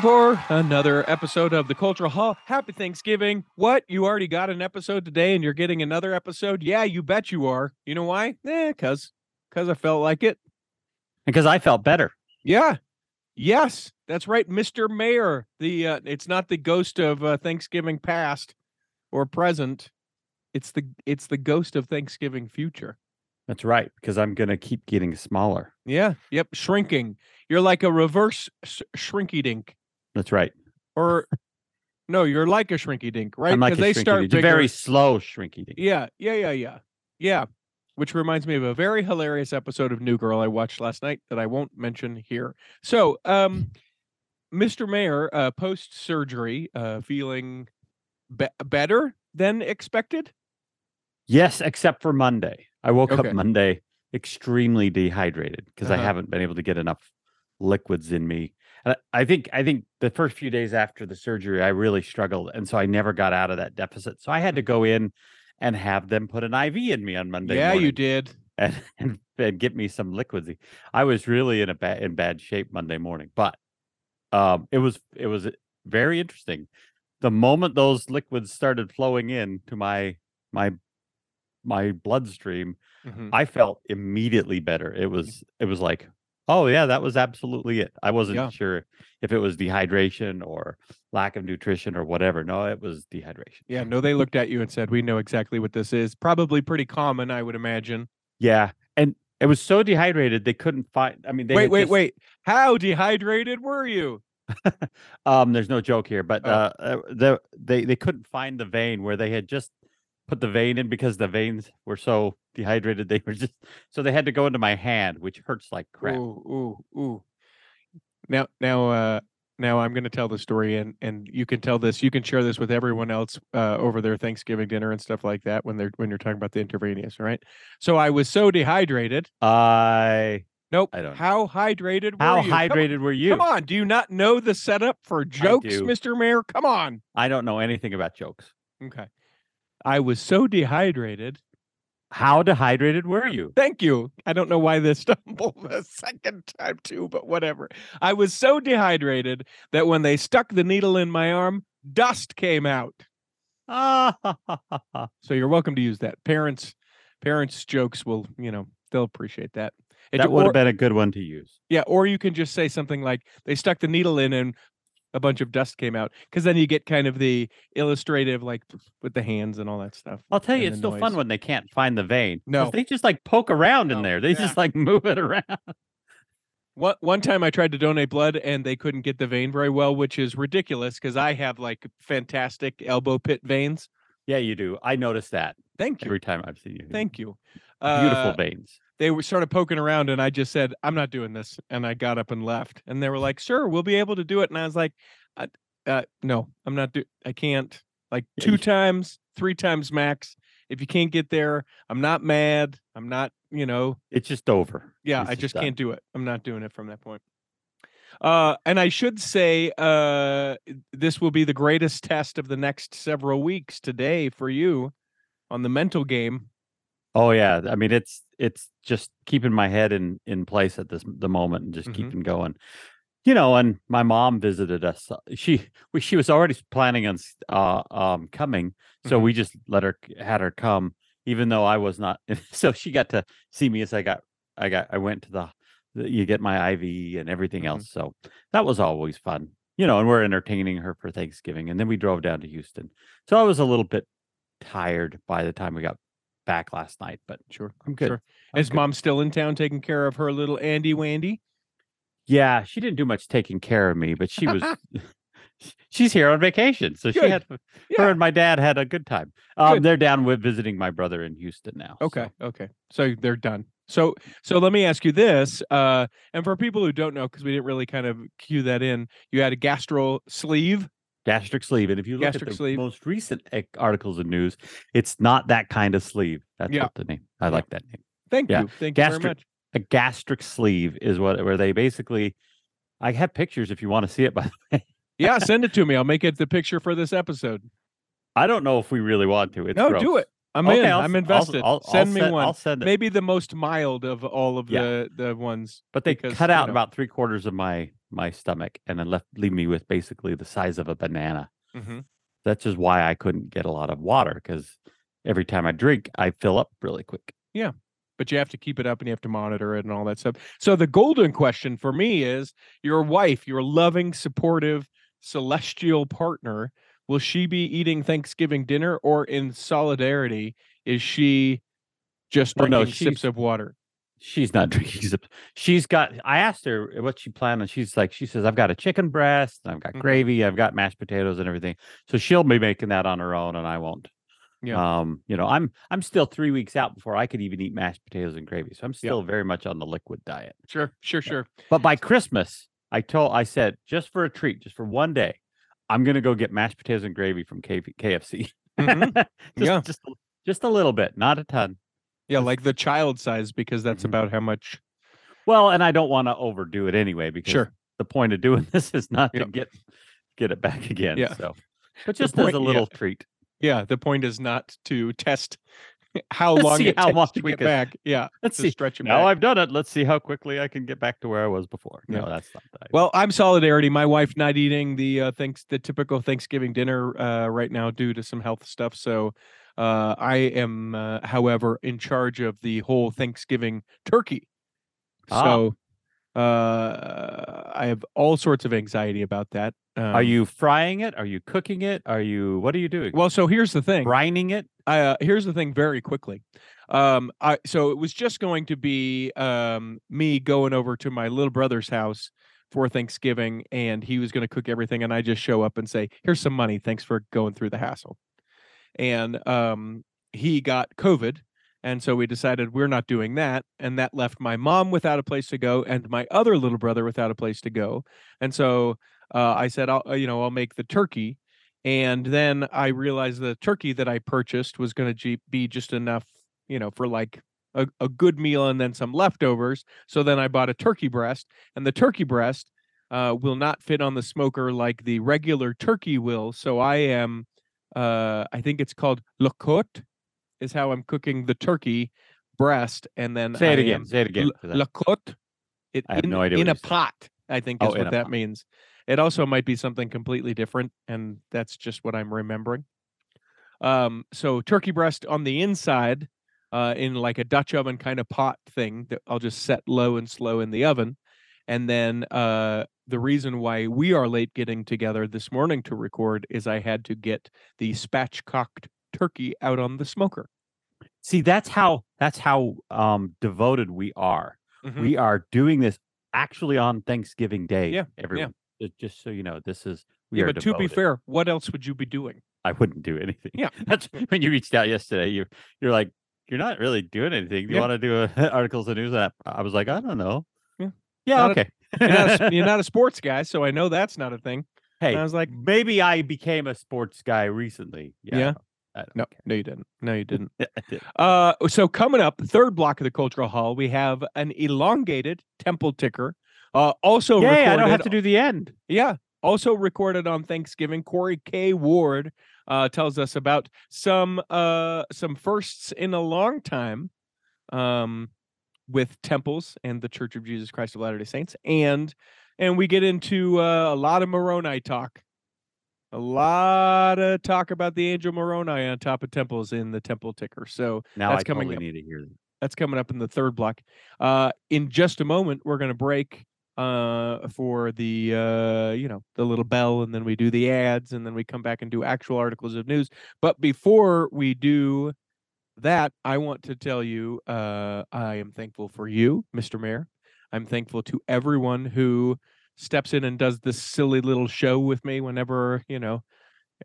time for another episode of the Cultural Hall. Happy Thanksgiving. What? You already got an episode today and you're getting another episode? Yeah, you bet you are. You know why? Eh, cuz cuz I felt like it. because I felt better. Yeah. Yes, that's right, Mr. Mair. The uh, it's not the ghost of uh, Thanksgiving past or present. It's the it's the ghost of Thanksgiving future. That's right, because I'm gonna keep getting smaller. Yeah. Yep, shrinking. You're like a reverse sh- shrinky dink That's right. or no, you're like a shrinky dink, right? I'm like they start bigger. very slow shrinky dink. Yeah, yeah, yeah, yeah. Yeah. Which reminds me of a very hilarious episode of New Girl I watched last night that I won't mention here. So, um, Mr. Mair, uh, post surgery, uh, feeling be- better than expected. Yes, except for Monday. I woke Okay. up Monday extremely dehydrated because Uh-huh. I haven't been able to get enough liquids in me. And I think I think the first few days after the surgery, I really struggled, and so I never got out of that deficit. So I had to go in and have them put an IV in me on Monday. yeah, you did. and, and and get me some liquids. I was really in a bad in bad shape Monday morning, but um, it was it was very interesting. The moment those liquids started flowing in to my my my bloodstream, Mhm. I felt immediately better. It was it was like, oh yeah, that was absolutely it. I wasn't Yeah. sure if it was dehydration or lack of nutrition or whatever. No, it was dehydration. Yeah, no, they looked at you and said, "We know exactly what this is." Probably pretty common, I would imagine. Yeah, and it was so dehydrated they couldn't find. I mean, they wait, wait, just- wait. How dehydrated were you? um there's no joke here but Oh. uh uh, the they they couldn't find the vein where they had just put the vein in because the veins were so dehydrated they were just so they had to go into my hand which hurts like crap Ooh, ooh, ooh. Now, now, uh, now I'm going to tell the story, and and you can tell this. You can share this with everyone else uh, over their Thanksgiving dinner and stuff like that when they're when you're talking about the intravenous, all right? So I was so dehydrated. i Nope. I don't. How hydrated were how you? Come hydrated were you Come on. Do you not know the setup for jokes, do. Mr. Mair? Come on. i don't know anything about jokes Okay. I was so dehydrated. how dehydrated were you Thank you. I don't know why this stumbled the second time too, but whatever. I was so dehydrated that when they stuck the needle in my arm, dust came out. ah So you're welcome to use that. Parents, parents' jokes will, you know, they'll appreciate that. It that would or- have been a good one to use Yeah, or you can just say something like they stuck the needle in and a bunch of dust came out because then you get kind of the illustrative, like with the hands and all that stuff. i'll tell you it's still fun when they can't find the vein No. they just like poke around in there they yeah. just like move it around One one time I tried to donate blood and they couldn't get the vein very well, which is ridiculous because I have like fantastic elbow pit veins. yeah you do i noticed that Thank you. every time i've seen you Thank you. beautiful Uh, veins they were started poking around and I just said, I'm not doing this. And I got up and left. And they were like, sure, we'll be able to do it. And I was like, uh, uh, no, I'm not do I can't. Like two times, three times max. If you can't get there, I'm not mad. I'm not, you know, it's just over yeah, It's I just done. can't do it. I'm not doing it from that point. Uh, and I should say, uh, this will be the greatest test of the next several weeks today for you on the mental game. Oh yeah, I mean it's it's just keeping my head in in place at this the moment and just Mhm. keeping going. You know, and my mom visited us. uh, She we, she was already planning on uh um coming, so Mhm. we just let her had her come, even though I was not. So she got to see me as I got I got I went to the, you get my IV and everything Mhm. else. So that was always fun. You know, and we're entertaining her for Thanksgiving, and then we drove down to Houston. So I was a little bit tired by the time we got back last night, but Sure. I'm good. Sure. I'm Is good. mom still in town taking care of her little Andy Wandy? Yeah, she didn't do much taking care of me, but she was she's here on vacation. So she Good. had her and my dad had a good time. Um Good. they're down with visiting my brother in Houston now. so- Okay. Okay. So they're done. So so let me ask you this. Uh, and for people who don't know, because we didn't really kind of cue that in, you had a gastro sleeve. Gastric sleeve. And if you look Gastric at the sleeve. most recent articles of news, it's not that kind of sleeve. That's Yeah. what the name. I like that name. Thank Yeah. you. Thank you very much. A gastric sleeve is what where they basically I have pictures if you want to see it by the way. Yeah, send it to me. I'll make it the picture for this episode. I don't know if we really want to. It's no, gross. do it. I'm Okay, in. I'll I'm invested. I'll- I'll Send me send- one. I'll send it. Maybe the most mild of all of Yeah. the the ones. But they because, cut you out know. about three quarters of my my stomach and then left leave me with basically the size of a banana. Mhm. That's just why I couldn't get a lot of water because every time I drink, I fill up really quick. Yeah. But you have to keep it up and you have to monitor it and all that stuff. So the golden question for me is your wife, your loving, supportive, celestial partner, will she be eating Thanksgiving dinner or in solidarity is she just Oh, no, drinking sips of water? She's not drinking. She's got. I asked her what she planned, and she's like, she says, "I've got a chicken breast, and I've got Mhm. gravy, I've got mashed potatoes, and everything." So she'll be making that on her own, and I won't. Yeah. Um, you know, I'm I'm still three weeks out before I could even eat mashed potatoes and gravy, so I'm still very much on the liquid diet. Sure, sure, sure. But by Christmas, I told, I said, just for a treat, just for one day, I'm gonna go get mashed potatoes and gravy from K- KFC. Mhm. just, Yeah. just just a little bit, not a ton. Yeah, like the child size because that's Mhm. about how much. Well, and I don't want to overdo it anyway because Sure. the point of doing this is not to get get it back again. Yeah. So, but just as point- a yeah. little treat. Yeah, the point is not to test how Let's long see it how takes much to we get can- back. Yeah, Let's see. stretch it Now back. I've done it. Let's see how quickly I can get back to where I was before. Yeah. No, that's not that. Well, I'm solidarity. My wife not eating the uh, thanks the typical Thanksgiving dinner uh, right now due to some health stuff. So uh, I am, uh, however, in charge of the whole Thanksgiving turkey. Ah. So uh, I have all sorts of anxiety about that. Um, are you frying it? Are you cooking it? Are you? What are you doing? well? So here's the thing. brining it. Uh, here's the thing very quickly. Um, I, so it was just going to be um, me going over to my little brother's house for Thanksgiving, and he was going to cook everything, and I just show up and say, "Here's some money. Thanks for going through the hassle." And um, he got COVID, and so we decided we're not doing that, and that left my mom without a place to go, and my other little brother without a place to go, and so uh, I said, "I'll, uh, you know, I'll make the turkey." And then I realized the turkey that I purchased was going to be just enough, you know, for like a, a good meal and then some leftovers. So then I bought a turkey breast, and the turkey breast uh, will not fit on the smoker like the regular turkey will. So I am, uh, I think it's called le côte, is how I'm cooking the turkey breast, and then Say it I again. Say it again. Le, côte. It, I have in, no idea in a pot. I think is Oh, what that pot. means. It also might be something completely different, and that's just what I'm remembering. Um, so turkey breast on the inside, uh, in like a Dutch oven kind of pot thing that I'll just set low and slow in the oven, and then uh, the reason why we are late getting together this morning to record is I had to get the spatchcocked turkey out on the smoker. See, that's how that's how um devoted we are. Mhm. We are doing this actually on Thanksgiving Day. Yeah, everyone. Uh, Just so you know, this is we yeah, but to be fair, what else would you be doing? I wouldn't do anything. Yeah. That's when you reached out yesterday. You you're like, you're not really doing anything. Do you Yeah. want to do a, articles of news app? I was like, I don't know. Yeah. Yeah. Not a- okay. You're not, a, you're not a sports guy, so I know that's not a thing. hey, And I was like, maybe I became a sports guy recently. Yeah. Yeah. No, care. no, you didn't. No, you didn't. I did. Uh, so coming up, third block of the cultural hall, we have an elongated temple ticker. Uh, also Yay! recorded. I don't have to do the end. Yeah, also recorded on Thanksgiving. Corey K. Ward uh, tells us about some uh some firsts in a long time, um, with temples and the Church of Jesus Christ of Latter Day Saints, and and we get into uh, a lot of Moroni talk. A lot of talk about the angel Moroni on top of temples in the temple ticker. So Now That's I coming totally up. need to hear. that. that's coming up in the third block. Uh, in just a moment, we're going to break uh, for the uh, you know the little bell, and then we do the ads, and then we come back and do actual articles of news. But before we do that, I want to tell you uh, I am thankful for you, Mr. Mair. I'm thankful to everyone who steps in and does this silly little show with me whenever you know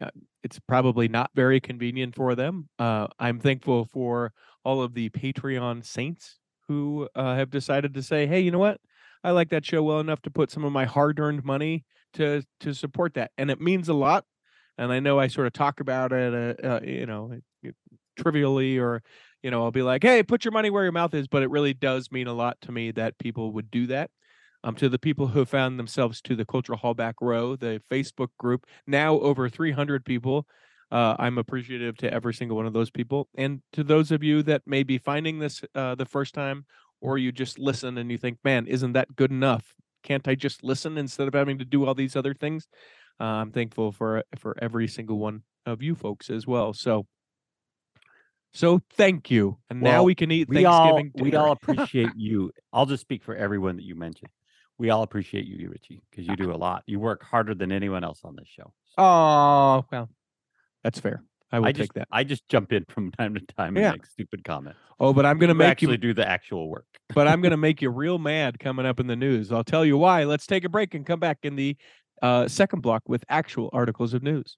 uh, it's probably not very convenient for them. Uh, I'm thankful for all of the Patreon saints who uh, have decided to say, "Hey, you know what? I like that show well enough to put some of my hard-earned money to to support that," and it means a lot. And I know I sort of talk about it, uh, uh, you know, trivially, or you know, I'll be like, "Hey, put your money where your mouth is," but it really does mean a lot to me that people would do that. Um, to the people who found themselves to the Cultural Hall Back Row, the Facebook group, now over 300 people. Uh, I'm appreciative to every single one of those people, and to those of you that may be finding this uh, the first time, or you just listen and you think, "Man, isn't that good enough? Can't I just listen instead of having to do all these other things?" Uh, I'm thankful for for every single one of you folks as well. So, so thank you. And now we can eat we all Thanksgiving we all appreciate you. I'll just speak for everyone that you mentioned. We all appreciate you, Richie, because you do a lot. You work harder than anyone else on this show. So Oh well, that's fair. I will I take just that. I just jump in from time to time Yeah. and make stupid comments. Oh, but I'm gonna make actually you. do the actual work. But I'm gonna make you real mad coming up in the news. I'll tell you why. Let's take a break and come back in the uh, second block with actual articles of news.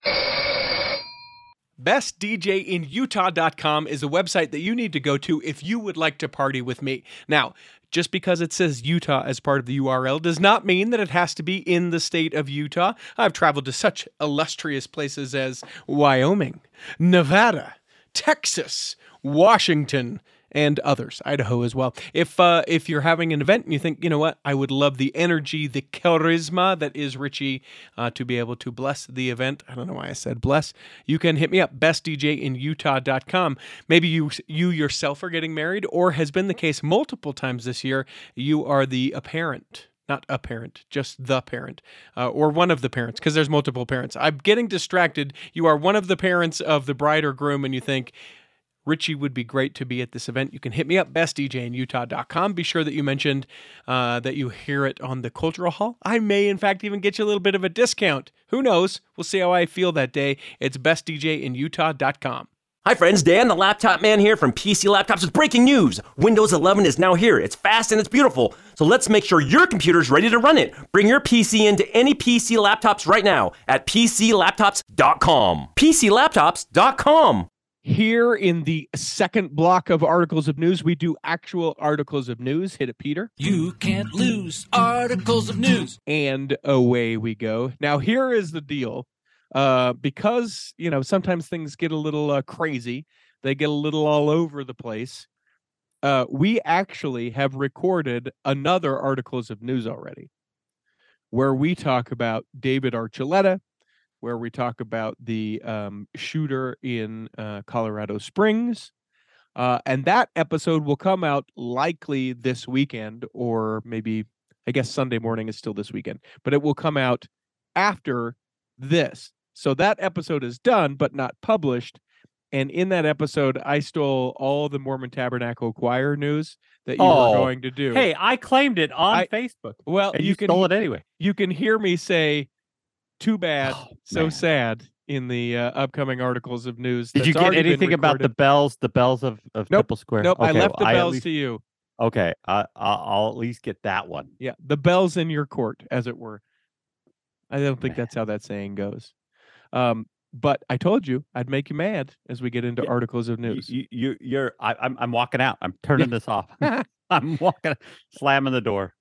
BestDJinUtah.com is a website that you need to go to if you would like to party with me. Now, just because it says Utah as part of the URL does not mean that it has to be in the state of Utah. I've traveled to such illustrious places as Wyoming, Nevada, Texas, Washington, and others, Idaho as well. If uh, if you're having an event and you think, you know what, I would love the energy, the charisma that is Richie uh, to be able to bless the event. I don't know why I said bless. You can hit me up, bestdjinutah.com. Maybe you you yourself are getting married, or has been the case multiple times this year. You are the apparent not a parent, just the parent, uh, or one of the parents, because there's multiple parents. I'm getting distracted. You are one of the parents of the bride or groom, and you think, Richie would be great to be at this event. You can hit me up, bestdjinutah.com. Be sure that you mentioned uh, that you hear it on the Cultural Hall. I may, in fact, even get you a little bit of a discount. Who knows? We'll see how I feel that day. It's bestdjinutah.com. Hi friends, Dan the Laptop Man here from PC Laptops with breaking news. Windows 11 is now here. It's fast and it's beautiful. So let's make sure your computer's ready to run it. Bring your PC into any PC laptops right now at PCLaptops.com. PCLaptops.com. Here in the second block of articles of news, we do actual articles of news. Hit it, Peter. You can't lose articles of news. and away we go. Now, here is the deal. Uh, because you know sometimes things get a little uh, crazy, they get a little all over the place. Uh, we actually have recorded another articles of news already, where we talk about David Archuleta, where we talk about the um, shooter in uh, Colorado Springs. Uh, and that episode will come out likely this weekend, or maybe I guess Sunday morning is still this weekend, but it will come out after this. So that episode is done, but not published. And in that episode, I stole all the Mormon Tabernacle Choir news that you Oh, were going to do. Hey, I claimed it on I- Facebook. well, you, you, can stole it anyway. you can hear me say, "Too bad, Oh, so sad" in the uh, upcoming articles of news. Did you get anything about the bells? The bells of, of Nope. Temple Square? Nope, I left the well, at bells least- to you. Okay, I, I'll, I'll at least get that one. Yeah, the bells in your court, as it were. I don't think Man. that's how that saying goes. Um, but I told you I'd make you mad as we get into Yeah, articles of news. you, you, you're. I, I'm, I'm walking out. I'm turning this off. I'm walking, slamming the door.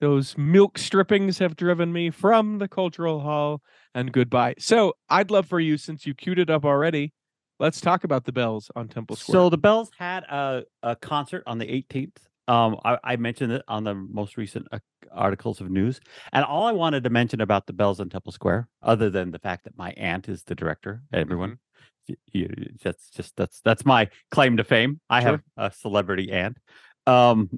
Those milk strippings have driven me from the cultural hall and goodbye. So I'd love for you, since you queued it up already, let's talk about the bells on Temple Square. So the Bells had a, a concert on the 18th. Um, I, I mentioned it on the most recent uh, articles of news, and all I wanted to mention about the Bells in Temple Square, other than the fact that my aunt is the director, everyone, y- you, that's just that's that's my claim to fame. I Sure. have a celebrity aunt. Um,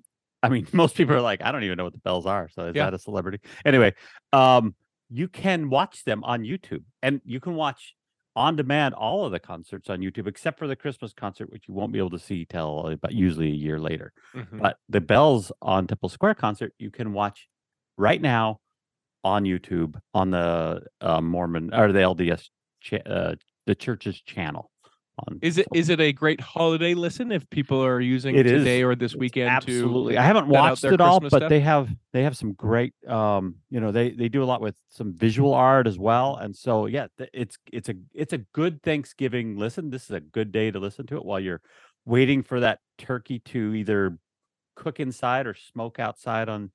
I mean, most people are like, I don't even know what the Bells are, so is Yeah. that a celebrity? Anyway, um, you can watch them on YouTube, and you can watch on demand all of the concerts on YouTube except for the Christmas concert, which you won't be able to see till about usually a year later. Mhm. But the Bells on Temple Square concert you can watch right now on YouTube on the uh, Mormon or the LDS cha- uh, the church's channel. On is it is it a great holiday listen if people are using it today or this weekend absolutely. I haven't watched it all, Christmas but stuff? they have they have some great um you know they they do a lot with some visual art as well and so yeah it's it's a it's a good Thanksgiving listen. This is a good day to listen to it while you're waiting for that turkey to either cook inside or smoke outside on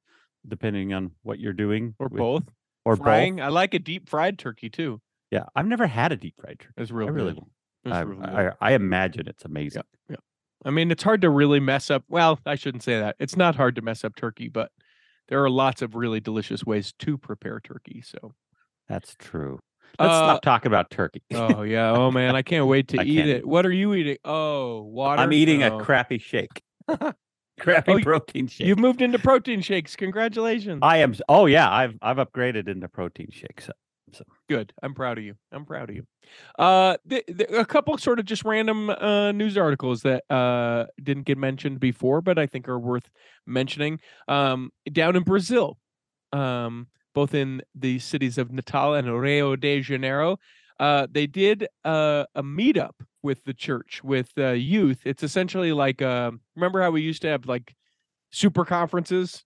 depending on what you're doing or with- both or frying. both. I like a deep fried turkey too. Yeah, I've never had a deep fried turkey. It's real I really good. I. I, I imagine it's amazing. Yeah, yeah. I mean, it's hard to really mess up. Well, I shouldn't say that. It's not hard to mess up turkey, but there are lots of really delicious ways to prepare turkey. So That's true. Let's Uh, stop talking about turkey. Oh yeah. Oh man, I can't wait to eat can't. it. What are you eating? Oh, water. I'm eating Oh. a crappy shake. crappy Oh, protein shake. You've moved into protein shakes. Congratulations. I am. Oh yeah, I've I've upgraded into protein shakes. Good. I'm proud of you. I'm proud of you. Uh, th- th- a couple sort of just random uh, news articles that uh, didn't get mentioned before, but I think are worth mentioning. Um, down in Brazil, um, both in the cities of Natal and Rio de Janeiro, uh, they did uh, a meetup with the church with uh, youth. It's essentially like uh, remember how we used to have like super conferences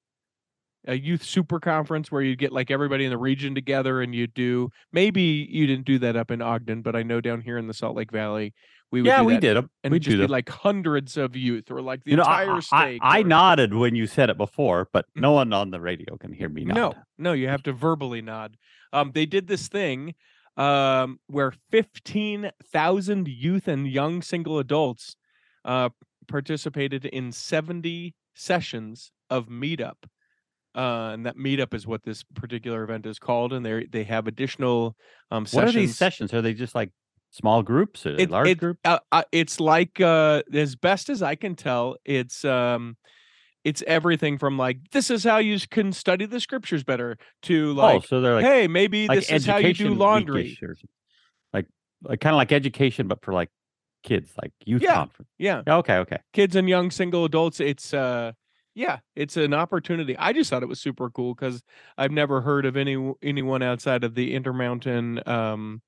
a youth super conference where you get like everybody in the region together and you do maybe you didn't do that up in Ogden, but I know down here in the Salt Lake Valley we would Yeah, we that, did them. and we just be like hundreds of youth or like the you know, I- entire I, state. I, I or- nodded when you said it before, but Mm. no one on the radio can hear me nod. No, no, you have to verbally nod. Um, they did this thing um, where 15,000 youth and young single adults uh, participated in 70 sessions of meetup. Uh, and that meetup is what this particular event is called. And they they have additional um, What sessions. are these sessions? Are they just like small groups? or It- large it- groups? uh, uh, it's like uh, as best as I can tell, it's um, it's everything from like this is how you can study the scriptures better to like oh, so they're like hey maybe like this is how you do laundry. weekish or something. like like kind of like education, but for like kids, like youth Yeah. conference. Yeah, Yeah, Okay, okay. kids and young single adults. It's uh, yeah, it's an opportunity. I just thought it was super cool because I've never heard of any anyone outside of the Intermountain um,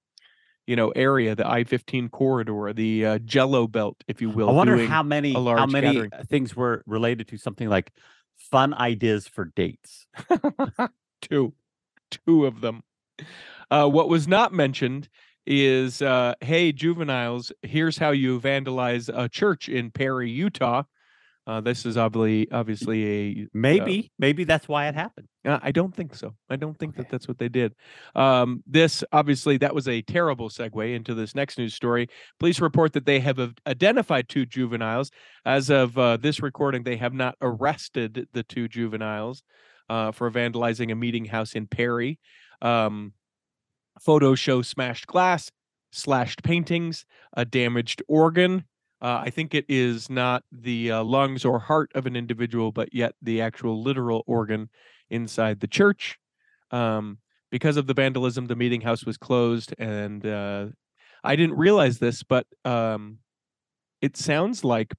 you know, area, the I fifteen corridor, the uh, Jello Belt, if you will. I wonder how many how many gathering. uh, things were related to something like fun ideas for dates. two two of them uh, what was not mentioned is uh, hey juveniles here's how you vandalize a church in perry utah uh, this is obviously obviously a Maybe, maybe that's why it happened. uh, i don't think so i don't think that that's what they did um, this obviously that was a terrible segue into this next news story police report that they have identified two juveniles as of uh, this recording they have not arrested the two juveniles uh, for vandalizing a meeting house in Perry. Um, photos show smashed glass, slashed paintings, a damaged organ. Uh, I think it is not the uh, lungs or heart of an individual, but yet the actual literal organ inside the church. Um, because of the vandalism, the meeting house was closed, and uh, I didn't realize this, but um, it sounds like,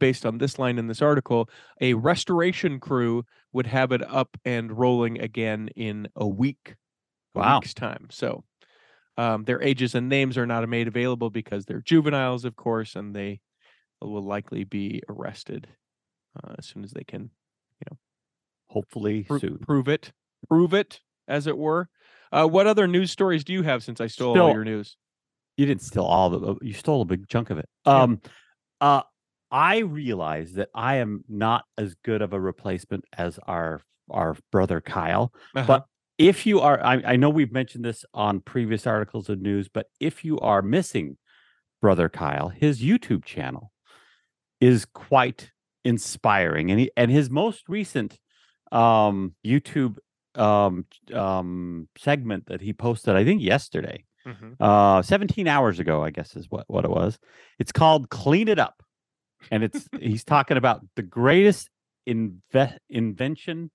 based on this line in this article, a restoration crew would have it up and rolling again in a week, a Wow. week's time. So um, their ages and names are not made available because they're juveniles, of course, and they will likely be arrested uh, as soon as they can you know, Hopefully soon. prove it, prove it, as it were. Uh, what other news stories do you have since I stole all your news? You didn't steal all the. uh, You stole a big chunk of it. Yeah. Um, uh, I realize that I am not as good of a replacement as our our brother Kyle. Uh-huh. But if you are, I, I know we've mentioned this on previous articles of news, but if you are missing brother Kyle, his YouTube channel is quite inspiring, and he and his most recent um YouTube um um segment that he posted, I think yesterday, Mhm. uh 17 hours ago, I guess is what what it was. It's called Clean It Up, and it's he's talking about the greatest inve- invention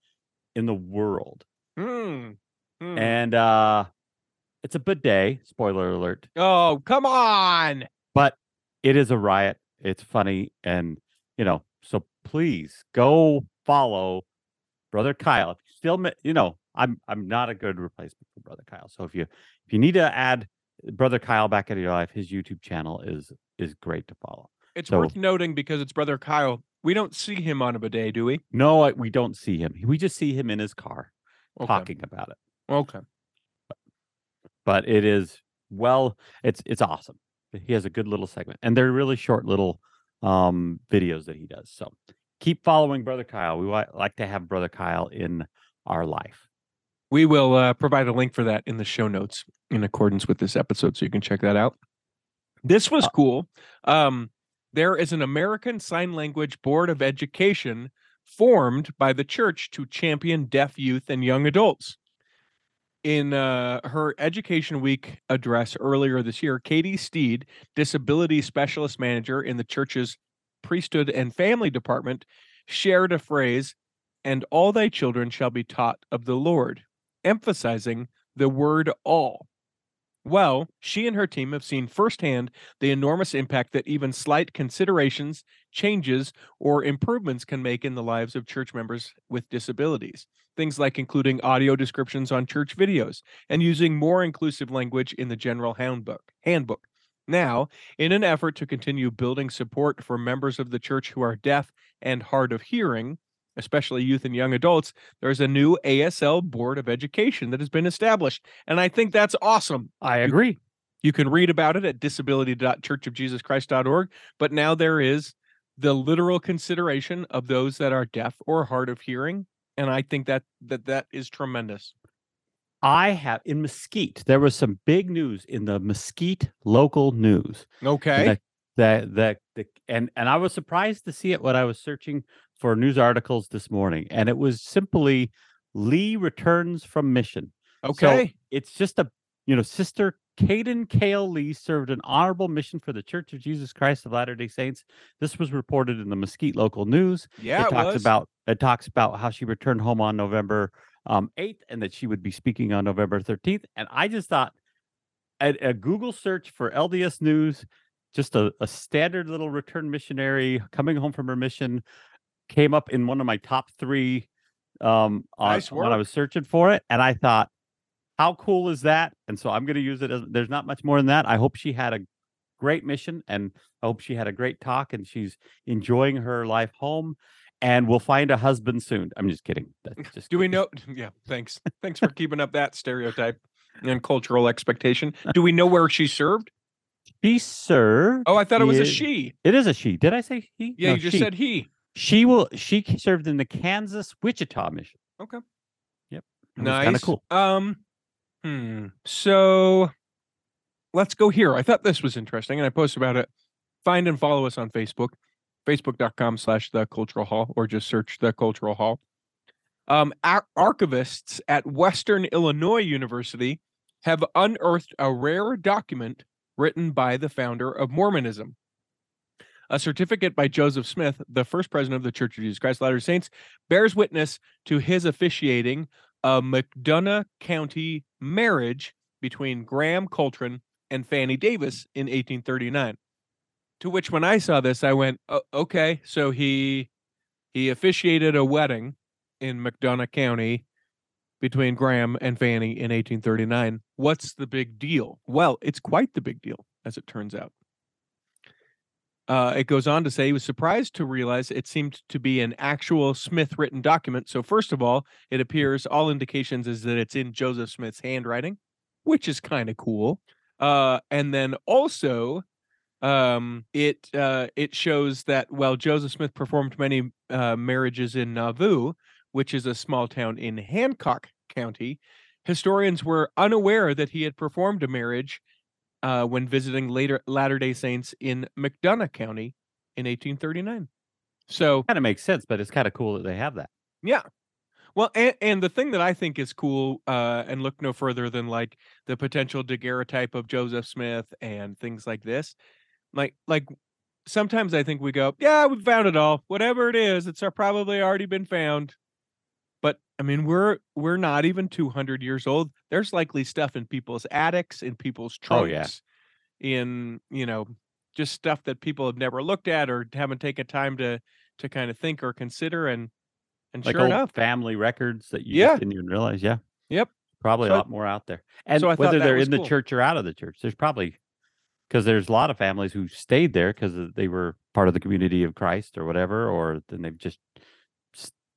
in the world Hmm. And uh it's a bidet spoiler alert oh, come on! but it is a riot it's funny and you know so please go follow brother kyle if you still you know i'm i'm not a good replacement for brother kyle so if you if you need to add brother kyle back into your life his youtube channel is is great to follow It's So- worth noting because it's brother Kyle. We don't see him on a bidet, do we? no we don't see him we just see him in his car Okay. talking about it Okay. but it is well it's it's awesome he has a good little segment and they're really short little um videos that he does so keep following brother kyle we like to have brother kyle in our life We will uh, provide a link for that in the show notes in accordance with this episode, so you can check that out. This was Uh, cool. Um, there is an American Sign Language Board of Education formed by the church to champion deaf youth and young adults. in uh, her Education Week address earlier this year, Katie Steed, disability specialist manager in the church's priesthood and family department, shared a phrase, and all thy children shall be taught of the Lord, emphasizing the word all. Well, she and her team have seen firsthand the enormous impact that even slight considerations, changes, or improvements can make in the lives of church members with disabilities. Things like including audio descriptions on church videos and using more inclusive language in the general handbook. Handbook. Now, in an effort to continue building support for members of the church who are deaf and hard of hearing, especially youth and young adults, there's a new ASL Board of Education that has been established. And I think that's awesome. I agree. You can read about it at disability.churchofjesuschrist.org. But now there is the literal consideration of those that are deaf or hard of hearing. And I think that that, that is tremendous. I have in Mesquite, there was some big news in the Mesquite local news. Okay. That that that the, and and I was surprised to see it when I was searching for news articles this morning, and it was simply Lee returns from mission. So Okay. it's just a you know sister Caden Kale Lee served an honorable mission for the Church of Jesus Christ of Latter Day Saints. This was reported in the Mesquite local news. yeah. it It talks was. about it talks about how she returned home on November um, 8th and that she would be speaking on November 13th. And I just thought a, a Google search for LDS news, just a, a standard little return missionary coming home from her mission, came up in one of my top three um, on, Nice when I was searching for it. And I thought, how cool is that? And so I'm going to use it as there's not much more than that. I hope she had a great mission and I hope she had a great talk and she's enjoying her life home and we'll find a husband soon. I'm just kidding. That's just Do we know? Yeah. Thanks. Thanks for keeping up that stereotype and cultural expectation. Do we know where she served? She served. Oh, I thought it was a she. It is a she. Did I say he? Yeah, No, you just she. said he. She will. She served in the Kansas Wichita mission. Okay. Yep. Nice. Kind of cool. Um, hmm. So let's go here. I thought this was interesting, and I posted about it. Find and follow us on Facebook, facebook.com slash the cultural hall, or just search the cultural hall. Um, ar- archivists at Western Illinois University have unearthed a rare document written by the founder of Mormonism. A certificate by Joseph Smith, the first president of the Church of Jesus Christ of Latter-day Saints, bears witness to his officiating a McDonough County marriage between Graham Coltrane and Fanny Davis in 1839. To which, when I saw this, I went, "O- "Okay, so he he officiated a wedding in McDonough County between Graham and Fanny in 1839. What's the big deal?" Well, it's quite the big deal, as it turns out. Uh, it goes on to say he was surprised to realize it seemed to be an actual Smith written document. So, first of all, it appears all indications is that it's in Joseph Smith's handwriting, which is kind of cool. Uh, and then also, um, it uh, it shows that while Joseph Smith performed many uh, marriages in Nauvoo, which is a small town in Hancock County, historians were unaware that he had performed a marriage uh, when visiting later Latter Day Saints in McDonough County in 1839. So Kind of makes sense, but it's kind of cool that they have that. yeah. Well, and, and the thing that I think is cool, uh, and look no further than like the potential daguerreotype of Joseph Smith and things like this, like like sometimes I think we go, yeah, we found it all, whatever it is, it's probably already been found. But I mean, we're we're not even 200 years old. There's likely stuff in people's attics, in people's Oh, trunks, yeah. in you know, just stuff that people have never looked at or haven't taken time to to kind of think or consider. And and Like sure old enough, family records that you Yeah. just didn't even realize. Yeah. Yep. Probably So a lot more out there. And so whether they're in the church or out of the church, there's probably because there's a lot of families who stayed there because they were part of the community of Christ or whatever, or then they've just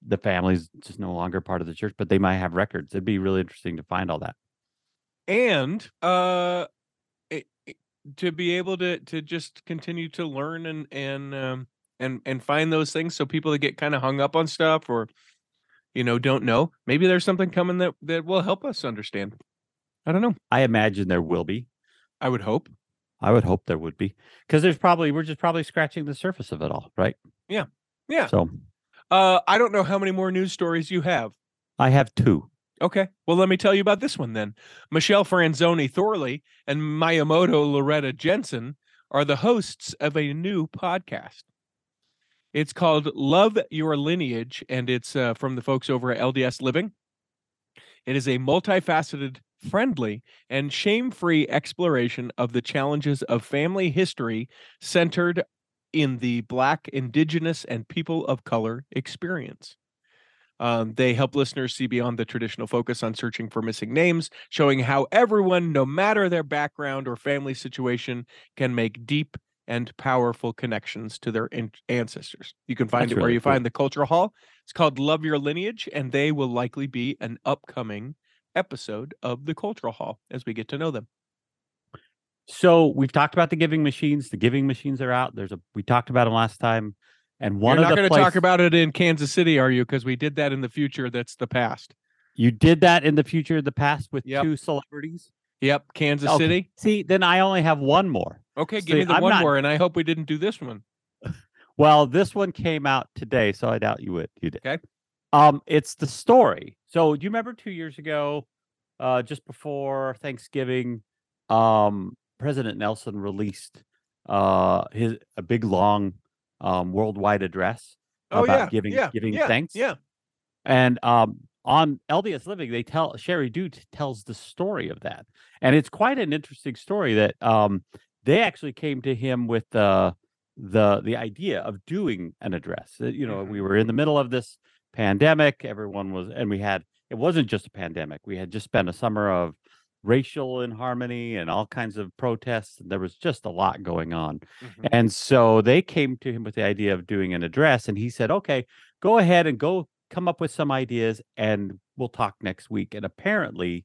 the family's just no longer part of the church, but they might have records. It'd be really interesting to find all that. and uh it, it- to be able to to just continue to learn and and um and and find those things so people that get kind of hung up on stuff or you know don't know maybe there's something coming that that will help us understand i don't know I imagine there will be. i would hope I would hope there would be because there's probably we're just probably scratching the surface of it all, right? yeah Yeah. So uh i don't know how many more news stories you have I have two. Okay. Well, let me tell you about this one then. Michelle Franzoni Thorley and Miyamoto Loretta Jensen are the hosts of a new podcast. It's called Love Your Lineage, and it's uh, from the folks over at LDS Living. It is a multifaceted, friendly, and shame free exploration of the challenges of family history centered in the Black, Indigenous, and people of color experience. Um, they help listeners see beyond the traditional focus on searching for missing names, showing how everyone, no matter their background or family situation, can make deep and powerful connections to their in- ancestors. You can find That's it where you cool. find the Cultural Hall. It's called Love Your Lineage, and they will likely be an upcoming episode of the Cultural Hall as we get to know them. So we've talked about the giving machines. The giving machines are out. There's a we talked about them last time, and one You're not of the going to talk about it in Kansas City, are you? Because we did that in the future. That's the past. you did that in the future, the past with Yep. two celebrities. Yep, Kansas Okay. City. See, then I only have one more. Okay, give See, me the I'm one not- more, and I hope we didn't do this one. Well, this one came out today, so I doubt you would. You did. Okay. Um, it's the story. So do you remember two years ago, uh, just before Thanksgiving, um, President Nelson released uh his a big long um worldwide address Oh about yeah, giving yeah, giving yeah, thanks. Yeah, And um, on LDS Living, they tell Sheri Dew tells the story of that, and it's quite an interesting story. That um, they actually came to him with the the the idea of doing an address. Uh, You know, we were in the middle of this pandemic. Everyone was, and we had it wasn't just a pandemic. We had just spent a summer of racial inharmony and all kinds of protests. And there was just a lot going on. Mhm. And so they came to him with the idea of doing an address, and he said, "Okay, go ahead and go come up with some ideas, and we'll talk next week." And apparently,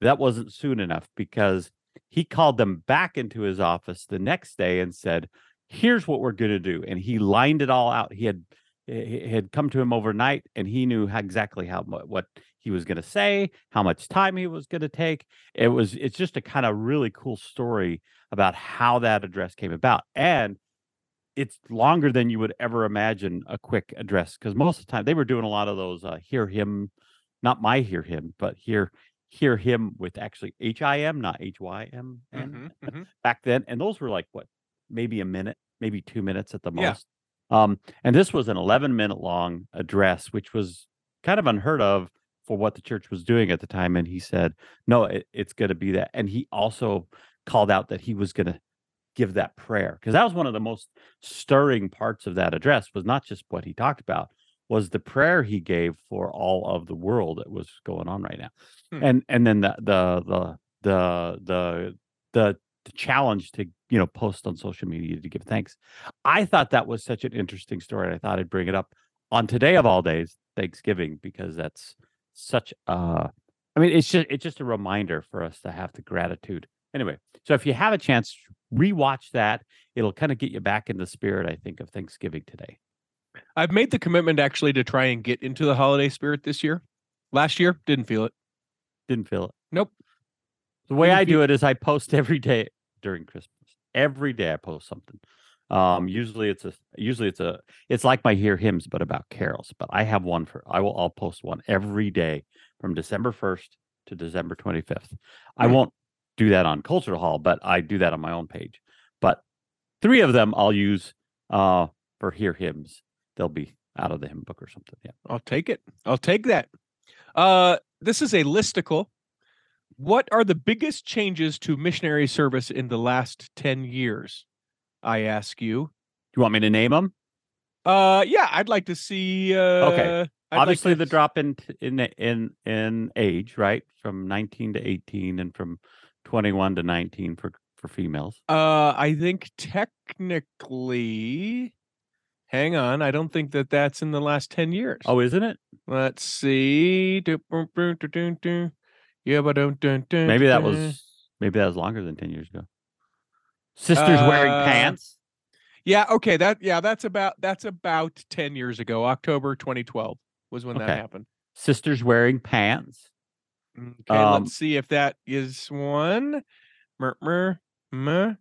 that wasn't soon enough because he called them back into his office the next day and said, "Here's what we're going to do." And he lined it all out. He had had come to him overnight, and he knew how, exactly how what he was going to say, how much time he was going to take. It was it's just a kind of really cool story about how that address came about. And it's longer than you would ever imagine a quick address because most of the time they were doing a lot of those uh, hear him, not my hear him, but hear hear him with actually H I M, not H Y M N Mhm, mhm. back then. And those were like what, maybe a minute, maybe two minutes at the Yeah. most. Um, and this was an 11 minute long address, which was kind of unheard of for what the church was doing at the time. And he said, no, it, it's going to be that. And he also called out that he was going to give that prayer because that was one of the most stirring parts of that address was not just what he talked about was the prayer he gave for all of the world that was going on right now Hmm. and and then the the the the the the the challenge to you know post on social media to give thanks i thought that was such an interesting story and i thought i'd bring it up on today of all days thanksgiving because that's such a I mean it's just it's just a reminder for us to have the gratitude anyway so if you have a chance rewatch that it'll kind of get you back in the spirit i think of thanksgiving today I've made the commitment actually to try and get into the holiday spirit this year. Last year, didn't feel it. didn't feel it Nope. the way Didn't i feel- do it is i post every day during christmas every day i post something um usually it's a usually it's a it's like my hear hymns but about carols but i have one for i will i'll post one every day from december 1st to december 25th i Hmm. won't do that on cultural hall but i do that on my own page but three of them i'll use uh for hear hymns they'll be out of the hymn book or something yeah I'll take it. I'll take that. Uh, this is a listicle. What are the biggest changes to missionary service in the last 10 years? I ask you. do you want me to name them Uh, yeah, I'd like to see. Uh, I'd obviously to the drop in in in in age right from 19 to 18 and from 21 to 19 for for females Uh, I think technically. Hang on, I don't think that that's in the last 10 years. oh isn't it Let's see. Do- boom, boom, do- dun, dun. Yeah, but don't, maybe that was maybe that was longer than 10 years ago sisters wearing Uh, pants Yeah, okay. That yeah, that's about that's about 10 years ago. October 2012 was when that happened. sisters wearing pants Okay, Um, let's see if that is one. Mer, mer, mer.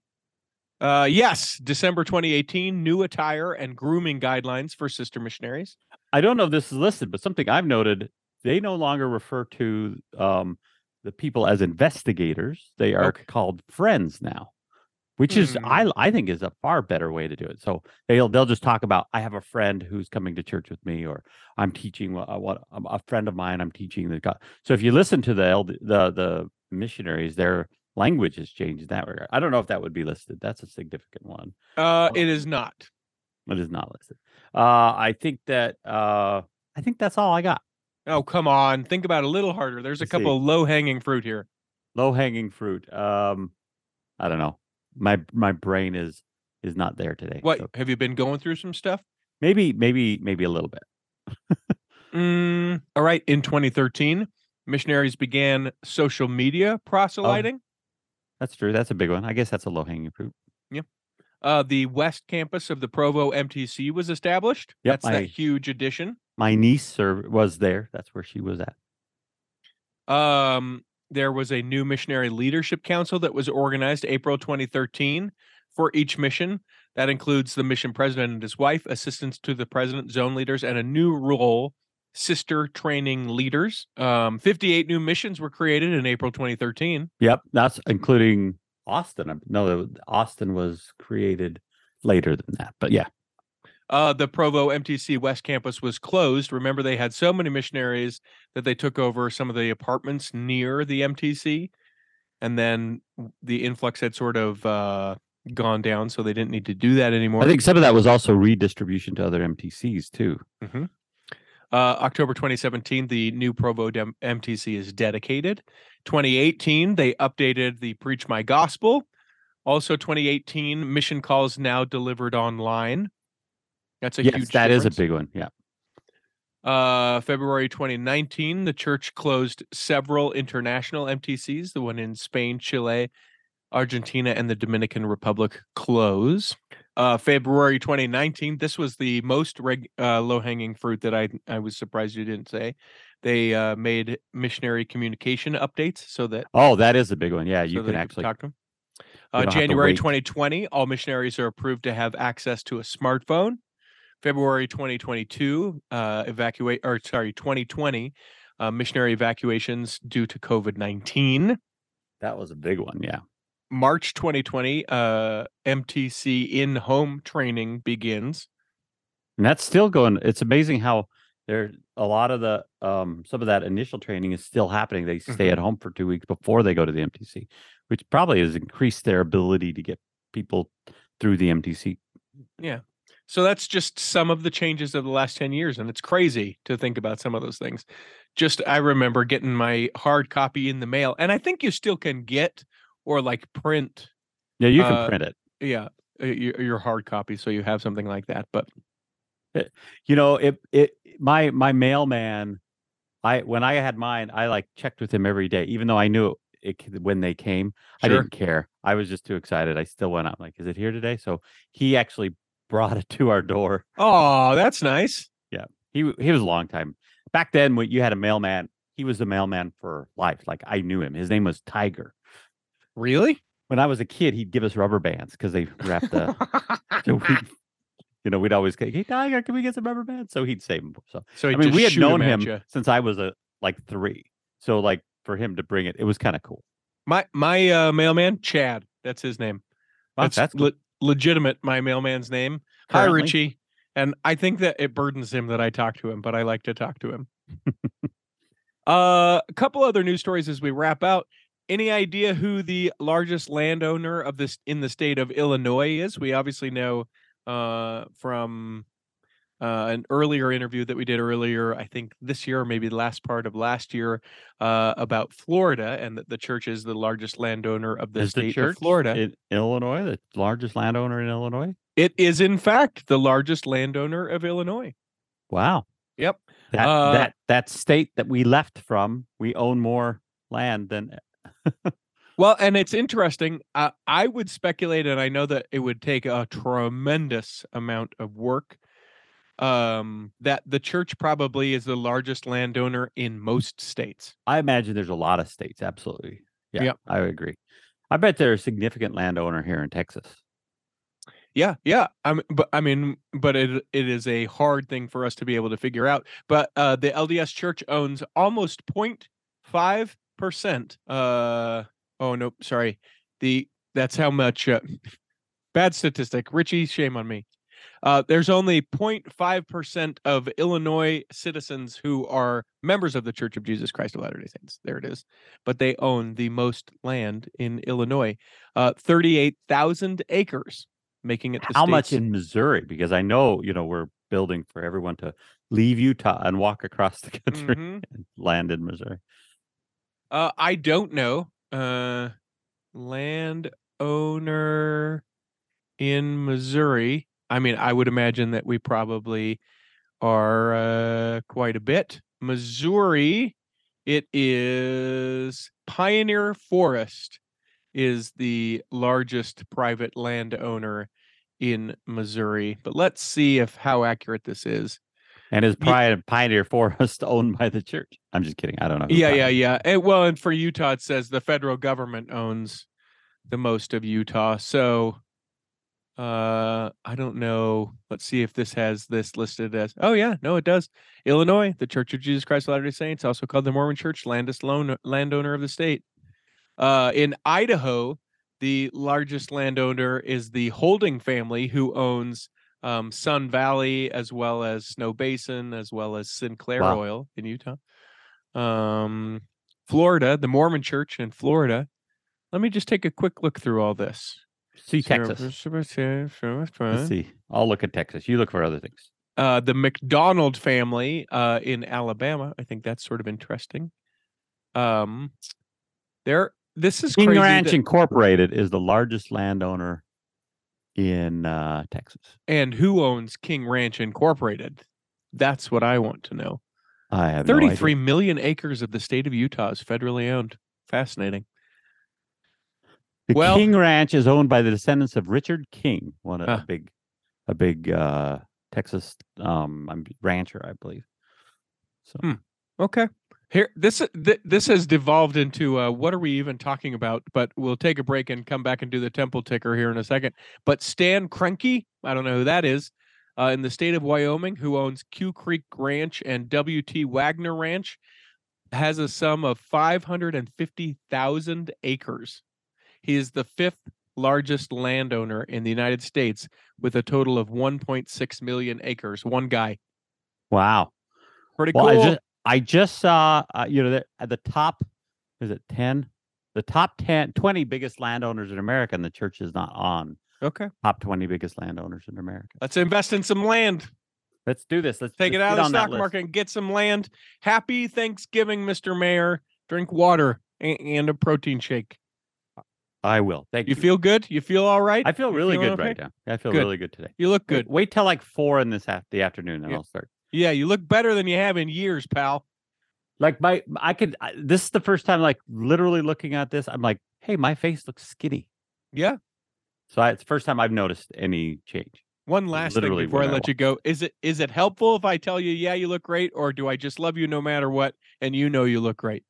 Uh yes, December 2018, new attire and grooming guidelines for sister missionaries. i don't know if this is listed but something i've noted they no longer refer to um, the people as investigators. They are Okay. called friends now, which is I I think is a far better way to do it. So they'll they'll just talk about I have a friend who's coming to church with me, or I'm teaching what, uh, what um, a friend of mine. I'm teaching the God. So if you listen to the LD, the the missionaries, their language has changed in that regard. I don't know if that would be listed. That's a significant one. Uh, it is not. It is not listed. Uh, I think that uh, I think that's all I got. Oh, come on. Think about it a little harder. There's a Let's couple low hanging fruit here. Low hanging fruit. Um, I don't know. My my brain is is not there today. What so have you been going through some stuff? maybe maybe maybe a little bit. Mm, all right. In 2013, missionaries began social media proselyting. That's true. That's a big one. I guess that's a low hanging fruit. Uh, the West Campus of the Provo MTC was established. Yep, That's that huge addition. My niece served, was there. That's where she was at. Um, there was a new missionary leadership council that was organized April 2013 for each mission. That includes the mission president and his wife, assistants to the president, zone leaders, and a new role, sister training leaders. Um, 58 new missions were created in April 2013. Yep, that's including Austin. No, Austin was created later than that. But yeah, Uh, the Provo MTC West Campus was closed. Remember, they had so many missionaries that they took over some of the apartments near the MTC, and then the influx had sort of uh, gone down, so they didn't need to do that anymore. I think some of that was also redistribution to other MTCs too. Uh, October 2017, the new Provo Dem- MTC is dedicated. 2018, they updated the Preach My Gospel. Also, 2018, mission calls now delivered online. That's a yes, huge that is a big one. Yeah. Uh, February 2019, the church closed several international MTCs. The one in Spain, Chile, Argentina, and the Dominican Republic close. Uh, February 2019, this was the most reg- uh, low-hanging fruit that I I was surprised you didn't say. They uh, made missionary communication updates so that Oh, that is a big one. Yeah, you that can actually. talk to them. Uh, January 2020, all missionaries are approved to have access to a smartphone. February 2022, uh, evacuate or sorry, 2020, uh, missionary evacuations due to COVID 19. That was a big one. Yeah. March 2020, uh, MTC in home training begins. And that's still going. It's amazing how there a lot of the um some of that initial training is still happening. They stay at home for two weeks before they go to the MTC, which probably has increased their ability to get people through the MTC. So that's just some of the changes of the last 10 years. And it's crazy to think about some of those things. Just, I remember getting my hard copy in the mail, and I think you still can get or like print Yeah, you can Uh, print it. yeah your, your hard copy so you have something like that but You know, it it my my mailman. I when I had mine, I like checked with him every day, even though I knew it c- when they came. I didn't care. I was just too excited. I still went out like, "Is it here today?" So he actually brought it to our door. oh that's nice Yeah, He he was a long time back then. When you had a mailman, he was the mailman for life. Like I knew him. His name was Tiger. really When I was a kid, he'd give us rubber bands because they wrapped the. so we, you know, we'd always go, "Hey Tiger, can we get some rubber bands?" So he'd save them. So so I mean, we had known at him since I was a like three. So like for him to bring it, it was kind of cool. my my uh mailman chad that's his name Wow, that's, that's cool. Le- legitimate my mailman's name. Hi richie. And i think that it burdens him that i talk to him but i like to talk to him. Uh a couple other news stories as we wrap out. Any idea who the largest landowner of this in the state of illinois is? We obviously know uh from uh, an earlier interview that we did earlier, I think this year or maybe the last part of last year, uh, about Florida and that the church is the largest landowner of the Is the state church of Florida. in Illinois, the largest landowner in Illinois? it is, in fact, the largest landowner of Illinois. Wow. Yep. That Uh, that that state that we left from, we own more land than Well, and it's interesting. Uh, I would speculate, and I know that it would take a tremendous amount of work. Um, that the church probably is the largest landowner in most states. I imagine there's a lot of states. Absolutely. Yeah, Yep. I would agree. I bet they're a significant landowner here in Texas. Yeah, yeah. I'm, but I mean, but it it is a hard thing for us to be able to figure out. But uh, the LDS Church owns almost 0.5 percent. Uh, oh no, sorry. The that's how much. Uh, bad statistic. Richie, shame on me. Uh, there's only 0.5 percent of Illinois citizens who are members of the Church of Jesus Christ of Latter-day Saints. There it is. But they own the most land in Illinois, uh, 38,000 acres making it the How much in Missouri? Because I know, you know, we're building for everyone to leave Utah and walk across the country Mhm. and land in Missouri. Uh, I don't know. Uh, land owner in Missouri. I mean, I would imagine that we probably are uh, quite a bit. Missouri, it is Pioneer Forest is the largest private landowner in Missouri. But let's see if how accurate this is. And is Pioneer, Pioneer Forest owned by the church? I'm just kidding. I don't know. Yeah, yeah, yeah. And, well, and for Utah, it says the federal government owns the most of Utah. So, uh, I don't know. Let's see if this has this listed as. Oh yeah, no, it does. Illinois, the Church of Jesus Christ of Latter-day Saints, also called the Mormon Church, landest loan landowner of the state. Uh, in Idaho, the largest landowner is the Holding family, who owns um, Sun Valley as well as Snow Basin, as well as Sinclair Wow. Oil in Utah. Um, Florida, the Mormon Church in Florida. Let me just take a quick look through all this. See Texas. Let's see. I'll look at Texas. You look for other things. Uh, the McDonald family uh, in Alabama. I think that's sort of interesting. Um, there. This is King. Ranch that- Incorporated is the largest landowner in uh, Texas. and who owns King Ranch Incorporated? That's what I want to know. I have no. Thirty-three million acres of the state of Utah is federally owned. Fascinating. The Well- King Ranch is owned by the descendants of Richard King, one of Ah. a big, a big uh, Texas um, rancher, I believe. So Hmm. Okay. Here, this th- this has devolved into uh, what are we even talking about? But we'll take a break and come back and do the temple ticker here in a second. But Stan Kroenke, I don't know who that is, uh, in the state of Wyoming, who owns Q Creek Ranch and W.T. Waggoner Ranch, has a sum of five hundred and fifty thousand acres. He is the fifth largest landowner in the United States with a total of one point six million acres. One guy, wow. pretty Well, cool. I just I just saw uh, you know that at the top is it ten? The top 10, 20 biggest landowners in America, and the church is not on okay. top twenty biggest landowners in America. Let's invest in some land. Let's do this. Let's Take it let's out of the stock market and get some land. Happy Thanksgiving, Mr. Mair. Drink water and a protein shake. I will. Thank you. You feel good? You feel all right? I feel You really good okay? right now. I feel Good. really good today. You look good. Wait, till like four in this half the afternoon, and Yeah. I'll start. Yeah, you look better than you have in years, pal. Like my, I could. I, this is the first time, like literally looking at this, I'm like, hey, my face looks skinny. Yeah. So I, it's the first time I've noticed any change. One last thing Literally before I I let you go. Is it is it helpful if I tell you, yeah, you look great, or do I just love you no matter what and you know you look great?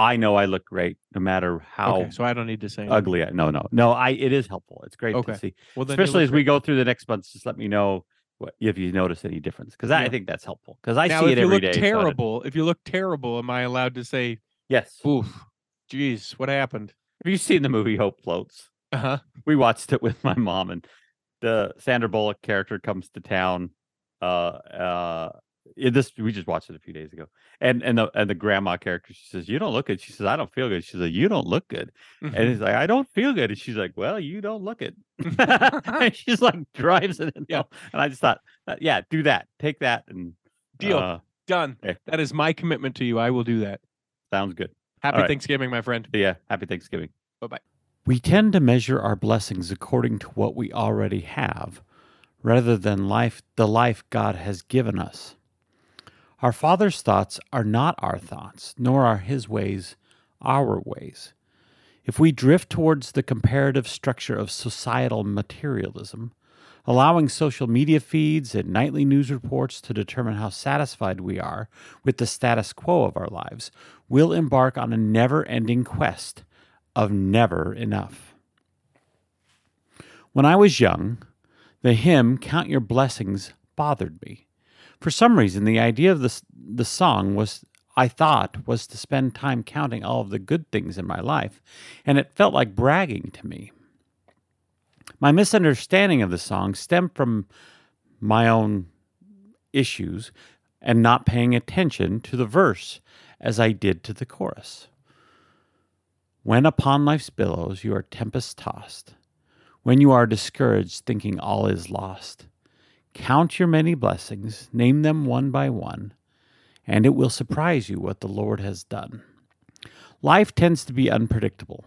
I know I look great, no matter how Okay, so I don't need to say ugly. I, no, no, no. I. It is helpful. It's great Okay. to see, Well, then especially look as we go through the next months. Just let me know what if you notice any difference, because I think that's helpful. Because I now, see if it you every look day. so terrible, if you look terrible, am I allowed to say, yes. "Oof, geez, what happened"? Have you seen the movie Hope Floats? Uh huh. we watched it with my mom and the Sandra Bullock character comes to town. Uh, uh, this we just watched it a few days ago, and and the and the grandma character she says, "You don't look good." She says, "I don't feel good." she's like "You don't look good," Mm-hmm. and he's like, "I don't feel good," and she's like, "Well, you don't look it." and she's like drives it, in Yeah. and I just thought, uh, yeah, do that, take that, and Deal. uh, Done. That is my commitment to you. I will do that. sounds good. Happy right. Thanksgiving, my friend. Yeah, happy Thanksgiving. Bye bye. We tend to measure our blessings according to what we already have, rather than life the life God has given us. Our Father's thoughts are not our thoughts, nor are his ways our ways. If we drift towards the comparative structure of societal materialism, allowing social media feeds and nightly news reports to determine how satisfied we are with the status quo of our lives, we'll embark on a never ending quest of never enough. When I was young, The hymn, Count Your Blessings, bothered me. For some reason, the idea of the, the song was, I thought, was to spend time counting all of the good things in my life, and it felt like bragging to me. My misunderstanding of the song stemmed from my own issues and not paying attention to the verse as I did to the chorus. When upon life's billows you are tempest tossed, when you are discouraged, thinking all is lost, count your many blessings, name them one by one, and it will surprise you what the Lord has done. Life tends to be unpredictable.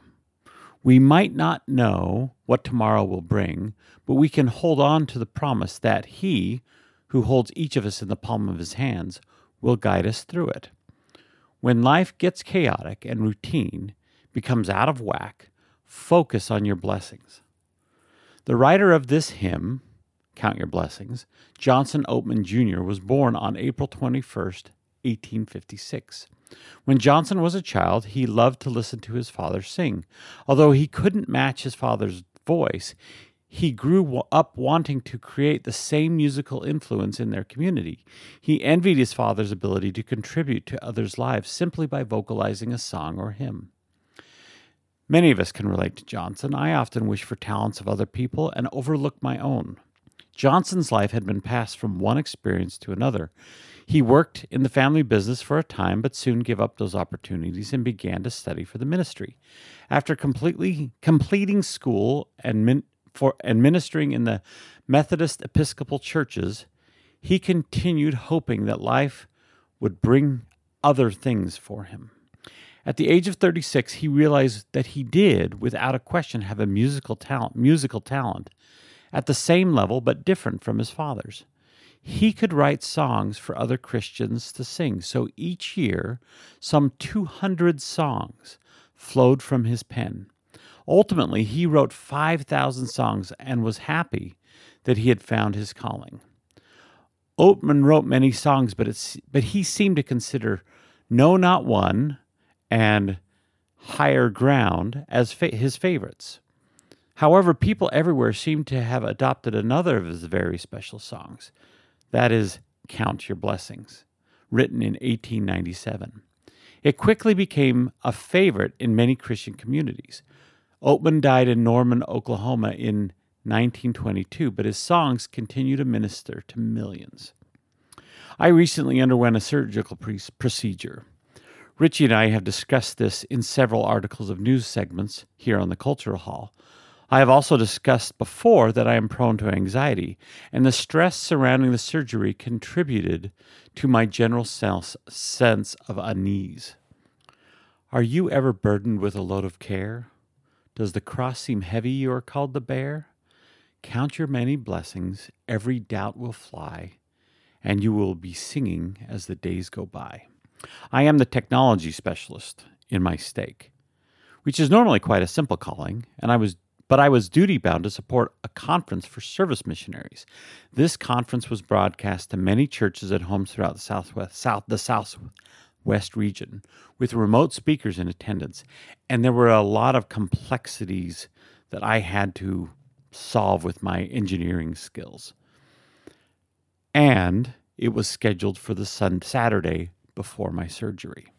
We might not know what tomorrow will bring, but we can hold on to the promise that He, who holds each of us in the palm of His hands, will guide us through it. When life gets chaotic and routine becomes out of whack, focus on your blessings. The writer of this hymn, Count Your Blessings, Johnson Oatman Jr., was born on April 21st, 1856. When Johnson was a child, he loved to listen to his father sing. Although he couldn't match his father's voice, he grew up wanting to create the same musical influence in their community. He envied his father's ability to contribute to others' lives simply by vocalizing a song or hymn. Many of us can relate to Johnson. I often wish for talents of other people and overlook my own. Johnson's life had been passed from one experience to another. He worked in the family business for a time, but soon gave up those opportunities and began to study for the ministry. After completely completing school and min, for and ministering in the Methodist Episcopal churches, he continued hoping that life would bring other things for him. At the age of 36, he realized that he did, without a question, have a musical talent, musical talent at the same level but different from his father's he could write songs for other Christians to sing. So each year, some 200 songs flowed from his pen. Ultimately, he wrote 5,000 songs and was happy that he had found his calling. Oatman wrote many songs, but, it's, but he seemed to consider No Not One and Higher Ground as fa- his favorites. However, people everywhere seem to have adopted another of his very special songs. That is Count Your Blessings, written in 1897. It quickly became a favorite in many Christian communities. Oatman died in Norman, Oklahoma in 1922, but his songs continue to minister to millions. I recently underwent a surgical pre- procedure. Richie and I have discussed this in several articles of news segments here on the Cultural Hall. I have also discussed before that I am prone to anxiety, and the stress surrounding the surgery contributed to my general sense of unease. Are you ever burdened with a load of care? Does the cross seem heavy you are called to bear? Count your many blessings, every doubt will fly, and you will be singing as the days go by. I am the technology specialist in my stake, which is normally quite a simple calling, and I was but I was duty bound to support a conference for service missionaries. This conference was broadcast to many churches at homes throughout the southwest, south, the southwest region, with remote speakers in attendance, and there were a lot of complexities that I had to solve with my engineering skills. And it was scheduled for the sun Saturday before my surgery.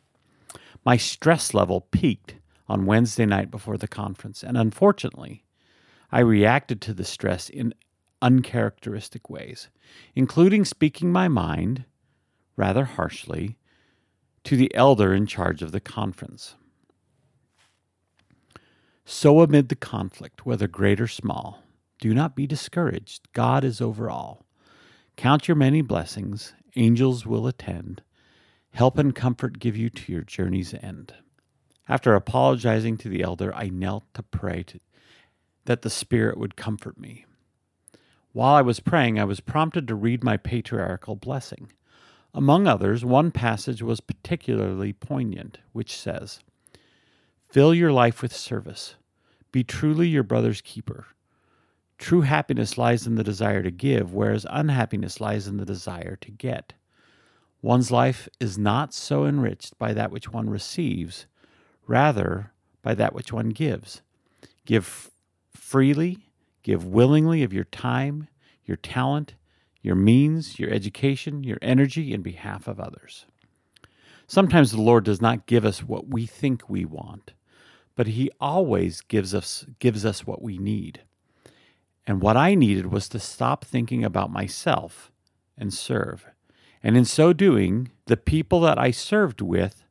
My stress level peaked on Wednesday night before the conference, and unfortunately, I reacted to the stress in uncharacteristic ways, including speaking my mind, rather harshly, to the elder in charge of the conference. So, amid the conflict, whether great or small, do not be discouraged. God is over all. Count your many blessings, angels will attend. Help and comfort give you to your journey's end. After apologizing to the elder, I knelt to pray to, that the Spirit would comfort me. While I was praying, I was prompted to read my patriarchal blessing. Among others, one passage was particularly poignant, which says, Fill your life with service. Be truly your brother's keeper. True happiness lies in the desire to give, whereas unhappiness lies in the desire to get. One's life is not so enriched by that which one receives, rather by that which one gives. Give freely, give willingly of your time, your talent, your means, your education, your energy in behalf of others. Sometimes the Lord does not give us what we think we want, but he always gives us gives us what we need. And what I needed was to stop thinking about myself and serve. And in so doing, the people that I served with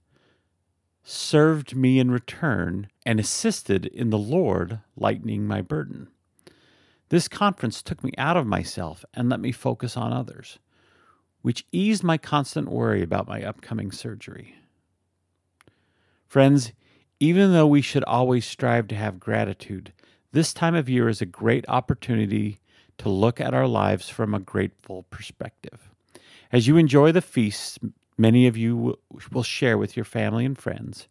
served me in return and assisted in the Lord lightening my burden. This conference took me out of myself and let me focus on others, which eased my constant worry about my upcoming surgery. Friends, even though we should always strive to have gratitude, this time of year is a great opportunity to look at our lives from a grateful perspective. As you enjoy the feasts many of you will share with your family and friends,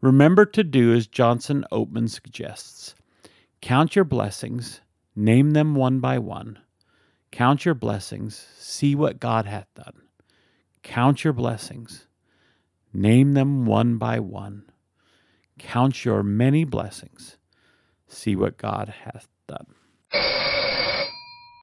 remember to do as Johnson Oatman suggests count your blessings, name them one by one. Count your blessings, see what God hath done. Count your blessings, name them one by one. Count your many blessings, see what God hath done.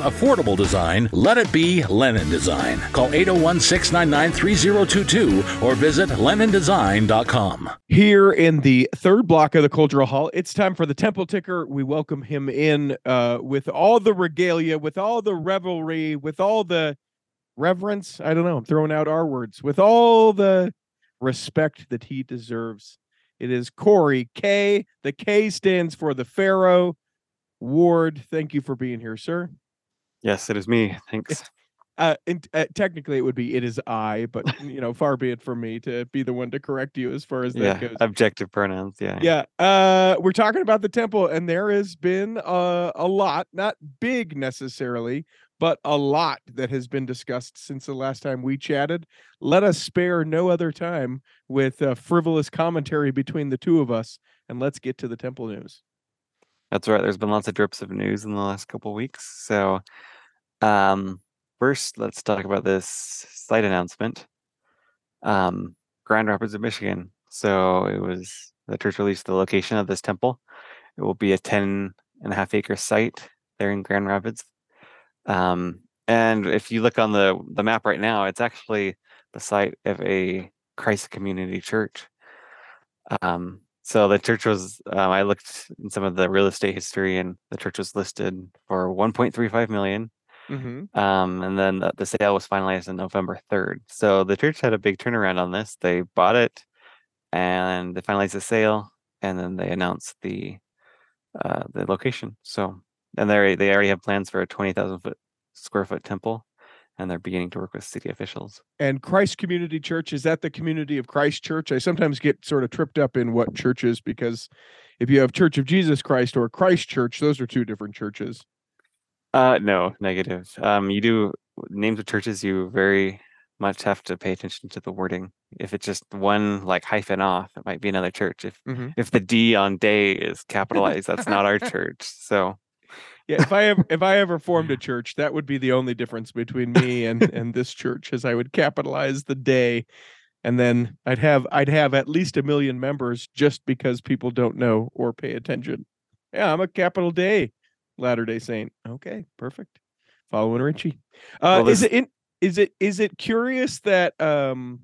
affordable design, let it be Lennon Design. Call 801 699 3022 or visit LennonDesign.com. Here in the third block of the Cultural Hall, it's time for the Temple Ticker. We welcome him in uh, with all the regalia, with all the revelry, with all the reverence. I don't know. I'm throwing out our words. With all the respect that he deserves. It is Corey K. The K stands for the Pharaoh. Ward, thank you for being here, sir. Yes, it is me. Thanks. Uh, and, uh, technically, it would be it is I, but you know, far be it from me to be the one to correct you as far as that yeah, goes. objective pronouns. Yeah. Yeah, uh, we're talking about the temple, and there has been uh, a lot, not big necessarily, but a lot that has been discussed since the last time we chatted. Let us spare no other time with uh, frivolous commentary between the two of us, and let's get to the temple news. That's right. There's been lots of drips of news in the last couple of weeks. So, um, first, let's talk about this site announcement. Um, Grand Rapids of Michigan. So it was the church released the location of this temple. It will be a 10 and a half acre site there in Grand Rapids. Um, and if you look on the the map right now, it's actually the site of a Christ Community Church. Um, so the church was, um, I looked in some of the real estate history, and the church was listed for 1.35 million. Mm-hmm. Um, and then the, the sale was finalized on November 3rd. So the church had a big turnaround on this. They bought it, and they finalized the sale, and then they announced the uh, the location. So and they they already have plans for a 20,000 foot square foot temple, and they're beginning to work with city officials. And Christ Community Church is that the community of Christ Church? I sometimes get sort of tripped up in what churches because if you have Church of Jesus Christ or Christ Church, those are two different churches. Uh, no, negative. Um, you do names of churches. You very much have to pay attention to the wording. If it's just one like hyphen off, it might be another church. If Mhm. if the D on day is capitalized, that's not our church. So Yeah, if I ever if I ever formed a church, that would be the only difference between me and and this church, is I would capitalize the day, and then I'd have I'd have at least a million members just because people don't know or pay attention. Yeah, I'm a capital day Latter Day Saint. Okay, perfect. Following Richie. Uh, Well, is it in, is it is it curious that um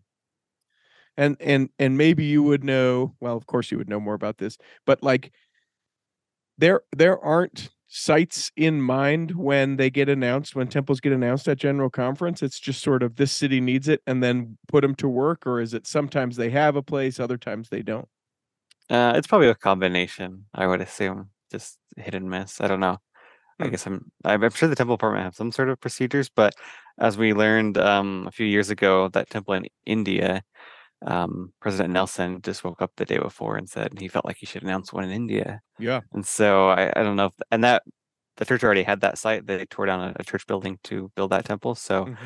and and and maybe you would know well of course you would know more about this but like there there aren't sites in mind when they get announced when temples get announced at general conference it's just sort of this city needs it and then put them to work or is it sometimes they have a place other times they don't uh, it's probably a combination. I would assume just hit and miss. I don't know. I Hmm. guess I'm. I'm sure the temple department have some sort of procedures, but as we learned um, a few years ago, that temple in India, um, President Nelson just woke up the day before and said he felt like he should announce one in India. yeah And so I, I don't know if, and that the church already had that site. They tore down a, a church building to build that temple. So Mhm.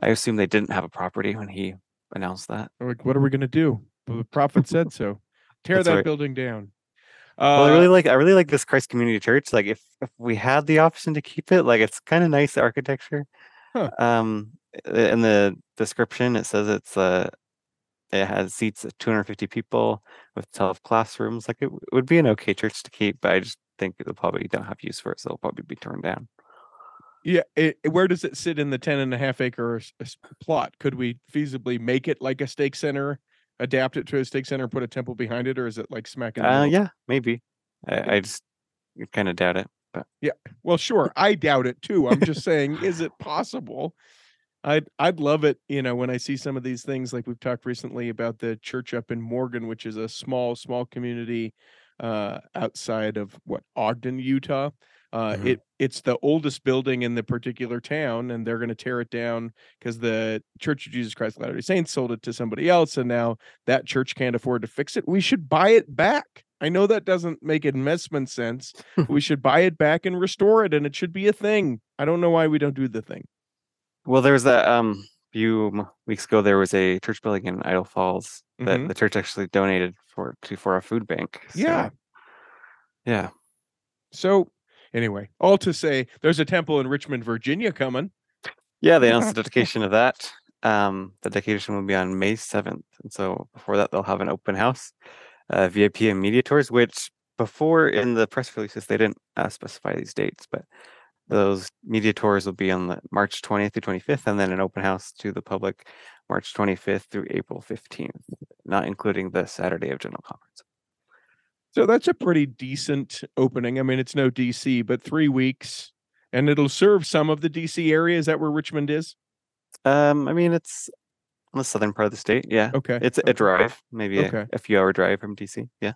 I assume they didn't have a property when he announced that. Like, what are we gonna do? Well, The prophet said so. Tear That's that right. building down. Well, I Uh, really like I really like this Christ Community Church. Like if if we had the option to keep it, like it's kind of nice architecture. Huh. Um, in the description it says it's uh it has seats of 250 people with 12 classrooms. Like it, it would be an okay church to keep, but I just think it'll probably don't have use for it, so it'll probably be torn down. Yeah, it, where does it sit in the 10 and a half acre s- plot? Could we feasibly make it like a stake center, adapt it to a stake center, put a temple behind it, or is it like smacking? Uh, yeah, maybe. I, I just kind of doubt it. But Well, sure, I doubt it too. I'm just saying, is it possible? I'd I'd love it, you know, when I see some of these things like we've talked recently about the church up in Morgan, which is a small, small community uh outside of what Ogden, Utah. Uh Mhm. it it's the oldest building in the particular town, and they're gonna tear it down because the Church of Jesus Christ of Latter-day Saints sold it to somebody else, and now that church can't afford to fix it. We should buy it back. I know that doesn't make investment sense. we should buy it back and restore it, and it should be a thing. I don't know why we don't do the thing. well, there was that um few weeks ago. There was a church building in Idaho Falls that Mhm. the church actually donated for to for a food bank. so, Yeah. yeah. So anyway, all to say, there's a temple in Richmond, Virginia coming. Yeah, they announced the dedication of that. Um, the dedication will be on May 7th. And so before that, they'll have an open house, uh, VIP and media tours, which before in the press releases, they didn't uh, specify these dates, but those media tours will be on the March 20th through 25th, and then an open house to the public March 25th through April 15th, not including the Saturday of General Conference. So that's a pretty decent opening. I mean, it's no DC, but three weeks, and it'll serve some of the DC area. Is that where Richmond is? Um, I mean, it's on the southern part of the state. Yeah. Okay. It's a okay. drive, maybe a- Okay. a, few hour drive from DC. Yeah.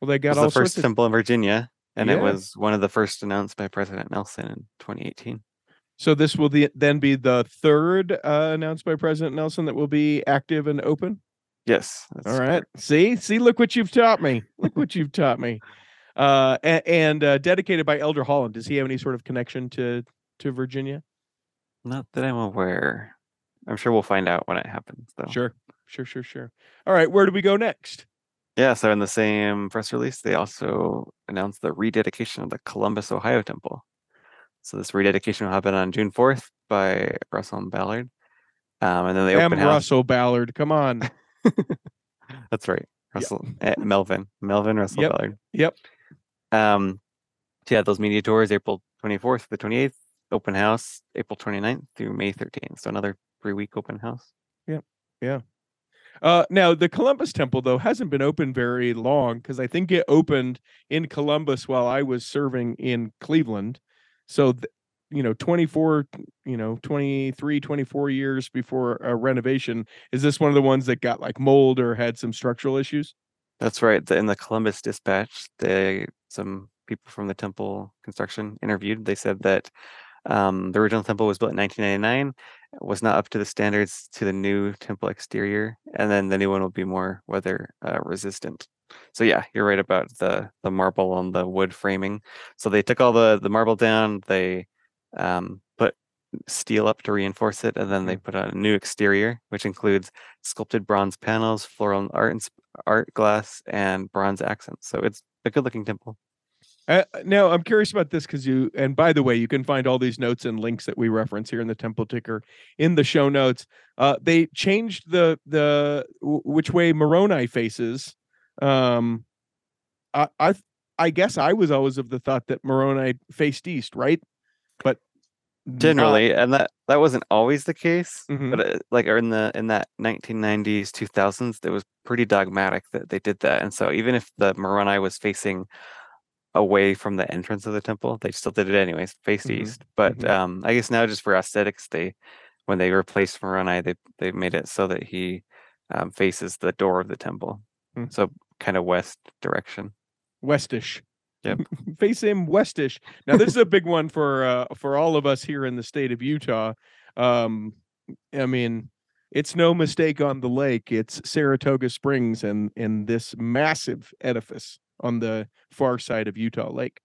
Well, they got all the first of temple in Virginia, and it was one of the first announced by President Nelson in 2018. So this will the, then be the third uh, announced by President Nelson that will be active and open. Yes. All right. correct. See, see, look what you've taught me. Look what you've taught me. Uh, and, and uh, dedicated by Elder Holland. Does he have any sort of connection to to Virginia? Not that I'm aware. I'm sure we'll find out when it happens, though. Sure, sure, sure, sure. All right, where do we go next? Yeah. So in the same press release, they also announced the rededication of the Columbus, Ohio temple. So this rededication will happen on June 4th by Russell M. Ballard. Um, and then they M. open house. Russell Ballard. Come on. That's right. Russell eh, Melvin. Melvin Russell Yep, Ballard. yep. Um so yeah, those media tours April 24th to the 28th, open house April 29th through May 13th. So another three week open house. Yep. Yeah. Uh, now the Columbus Temple though hasn't been open very long because I think it opened in Columbus while I was serving in Cleveland. So, th- you know, 24, you know, 23, 24 years before a renovation. Is this one of the ones that got like mold or had some structural issues? That's right. In the Columbus Dispatch, they some people from the temple construction interviewed. They said that um, the original temple was built in 1999, was not up to the standards to the new temple exterior, and then the new one will be more weather uh, resistant. So yeah, you're right about the the marble on the wood framing. So they took all the the marble down. They um, put steel up to reinforce it, and then they put on a new exterior, which includes sculpted bronze panels, floral art, ins- art glass, and bronze accents. So it's a good looking temple. Uh, now I'm curious about this because you and by the way, you can find all these notes and links that we reference here in the temple ticker in the show notes. Uh, they changed the the w- which way Moroni faces. Um, I I I guess I was always of the thought that Moroni faced east, right? But not- Generally, and that that wasn't always the case, Mhm. but uh, like or in the in that 1990s 2000s, it was pretty dogmatic that they did that. And so even if the Moroni was facing away from the entrance of the temple, they still did it anyways, faced Mhm, east. But mhm. um, I guess now just for aesthetics, they when they replaced Moroni, they they made it so that he um, faces the door of the temple, Hmm. so kind of west direction. westish. Yep. Face him westish. Now this is a big one for uh for all of us here in the state of Utah. Um I mean, it's no mistake on the lake. It's Saratoga Springs and in this massive edifice on the far side of Utah Lake.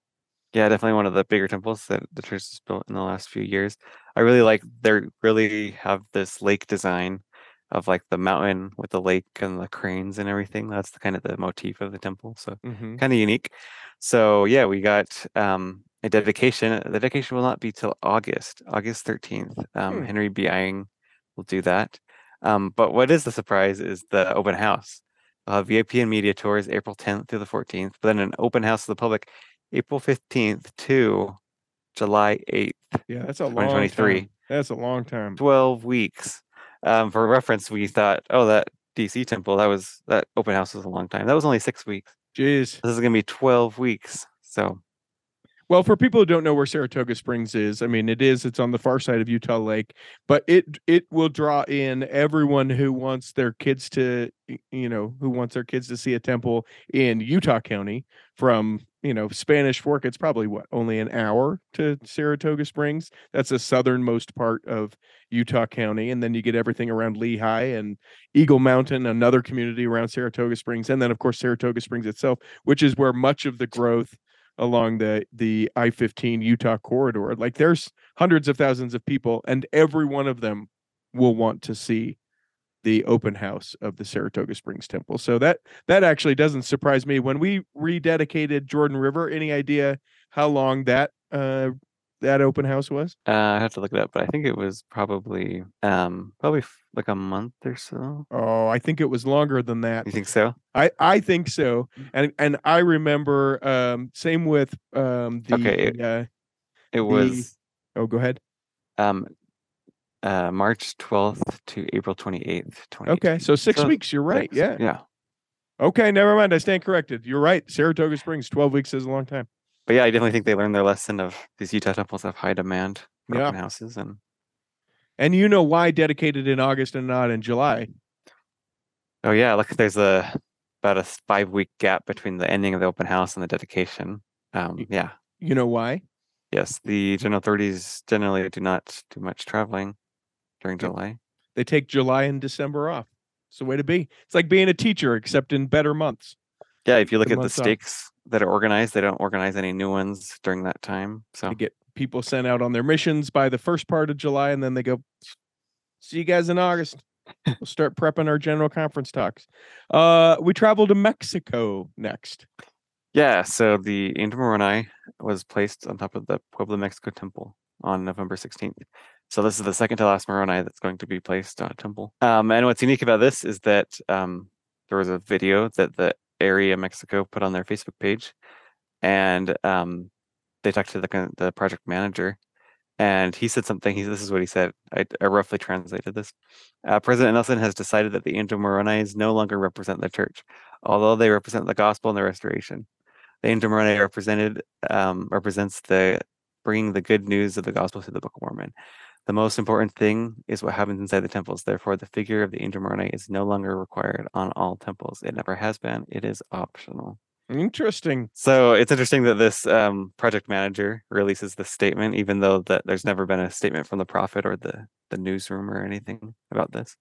Yeah, definitely one of the bigger temples that the church has built in the last few years. I really like they really have this lake design of like the mountain with the lake and the cranes and everything. That's the kind of the motif of the temple. So Mhm. kind of unique. So yeah, we got um a dedication. The dedication will not be till August, August 13th. Um, Hmm. Henry B. Eyring will do that. Um, but what is the surprise is the open house. Uh, VIP and media tours April 10th through the 14th, but then an open house to the public April 15th to July 8th. Yeah, that's a long 2023. time. That's a long time. 12 weeks. Um, for reference, we thought, oh, that DC temple, that was that open house was a long time. That was only six weeks. Jeez. This is gonna be 12 weeks. So Well, for people who don't know where Saratoga Springs is, I mean, it is. It's on the far side of Utah Lake, but it it will draw in everyone who wants their kids to, you know, who wants their kids to see a temple in Utah County from, you know, Spanish Fork. It's probably what only an hour to Saratoga Springs. That's the southernmost part of Utah County, and then you get everything around Lehi and Eagle Mountain, another community around Saratoga Springs, and then of course Saratoga Springs itself, which is where much of the growth along the the I-15 Utah corridor. Like there's hundreds of thousands of people and every one of them will want to see the open house of the Saratoga Springs Temple. So that that actually doesn't surprise me. When we rededicated Jordan River, any idea how long that uh that open house was? uh, I have to look it up, but I think it was probably um probably f- like a month or so. Oh, I think it was longer than that. You think so? I I think so. And and I remember um same with um the Okay, it- uh, It was oh go ahead. um uh March 12th to April 28th. 2018. Okay, so 6 So weeks, you're right. six, Yeah. Yeah. Okay, never mind. I stand corrected. You're right. Saratoga Springs, 12 weeks is a long time. But yeah, I definitely think they learned their lesson of these Utah temples have high demand for Yeah. open houses and And you know why dedicated in August and not in July. oh yeah, look there's a about a five week gap between the ending of the open house and the dedication. Um yeah. You know why? Yes, the general authorities generally do not do much traveling during. July. They take July and December off. It's the way to be. It's like being a teacher, except in better months. Yeah, if you look the at the months off. stakes that are organized, they don't organize any new ones during that time. So They get people sent out on their missions by the first part of July, and then they go, see you guys in August. We'll start prepping our general conference talks. Uh, we travel to Mexico next. yeah, so the Angel Moroni was placed on top of the Puebla Mexico temple on November 16th. So this is the second to last Moroni that's going to be placed on a temple. Um, and what's unique about this is that um, there was a video that the area Mexico put on their Facebook page, and um, they talked to the the project manager, and he said something. He this is what he said. I, I roughly translated this. Uh, President Nelson has decided that the Angel Moronis no longer represent the church, although they represent the gospel and the restoration. The Angel Moroni represented um, represents the bringing the good news of the gospel to the Book of Mormon. The most important thing is what happens inside the temples. Therefore, the figure of the Angel Moroni is no longer required on all temples. It never has been. It is optional. Interesting. So it's interesting that this um, project manager releases this statement, even though that there's never been a statement from the prophet or the the newsroom or anything about this.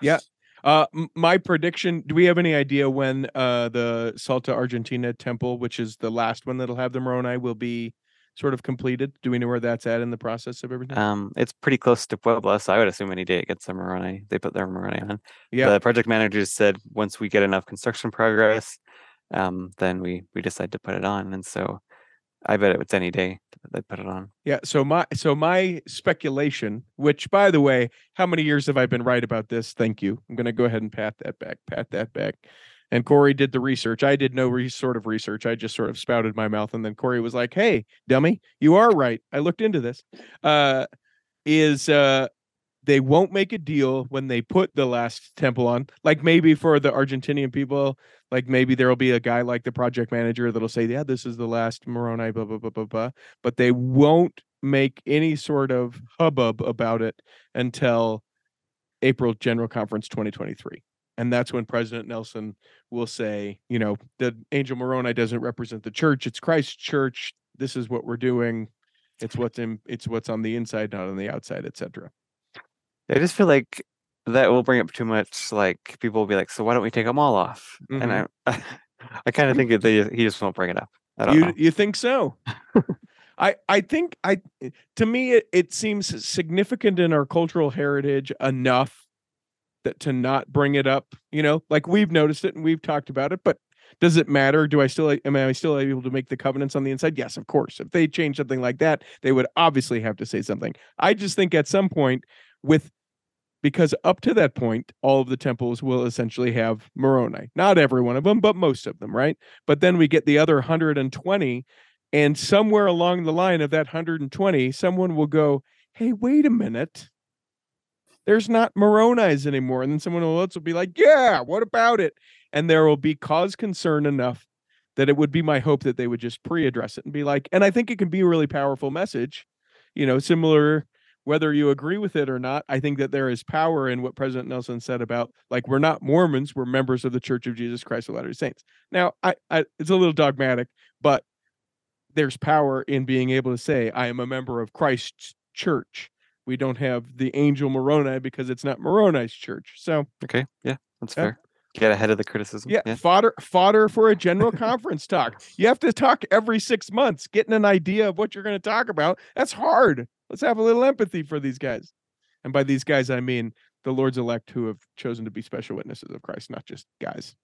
Yeah. Uh, my prediction. Do we have any idea when uh the Salta Argentina temple, which is the last one that'll have the Moroni, will be sort of completed? Do we know where that's at in the process of everything? Um, it's pretty close to Puebla, so I would assume any day it gets a Moroni. They put their Moroni on. yeah. The project managers said once we get enough construction progress, um, then we we decide to put it on. And so I bet it's any day that they put it on. Yeah, so my so my speculation, which by the way, how many years have I been right about this? Thank you. I'm gonna go ahead and pat that back, pat that back. And Corey did the research. I did no re- sort of research. I just sort of spouted my mouth, and then Corey was like, "Hey, dummy, you are right. I looked into this. Uh, is uh, they won't make a deal when they put the last temple on. Like maybe for the Argentinian people, like maybe there'll be a guy like the project manager that'll say, "Yeah, this is the last Moroni." Blah blah blah blah blah. But they won't make any sort of hubbub about it until April General Conference 2023. And that's when President Nelson will say, you know, the Angel Moroni doesn't represent the church, it's Christ's church. This is what we're doing. It's what's in it's what's on the inside, not on the outside, etc. I just feel like that will bring up too much. Like people will be like, "So why don't we take them all off?" And mm-hmm. I, I kind of think that he just won't bring it up. I don't You know. you think so? I I think I to me it, it seems significant in our cultural heritage enough that to not bring it up, you know, like we've noticed it and we've talked about it, but does it matter? Do I still am I still able to make the covenants on the inside? Yes, of course. If they change something like that, they would obviously have to say something. I just think at some point with because up to that point, all of the temples will essentially have Moroni. Not every one of them, but most of them, right? But then we get the other 120, and somewhere along the line of that 120, someone will go, Hey, wait a minute. There's not Moroni's anymore. And then someone else will be like, Yeah, what about it? And there will be cause concern enough that it would be my hope that they would just pre-address it and be like, and I think it can be a really powerful message, you know, similar whether you agree with it or not, I think that there is power in what President Nelson said about like we're not Mormons, we're members of the Church of Jesus Christ of Latter-day Saints. Now, I, I it's a little dogmatic, but there's power in being able to say I am a member of Christ's church. We don't have the angel Moroni because it's not Moroni's church. So Okay. Yeah, that's Yeah. fair. Get ahead of the criticism. yeah, fodder fodder for a general conference talk. You have to talk every six months, getting an idea of what you're going to talk about. That's hard. Let's have a little empathy for these guys. And by these guys, I mean the Lord's elect who have chosen to be special witnesses of Christ, not just guys.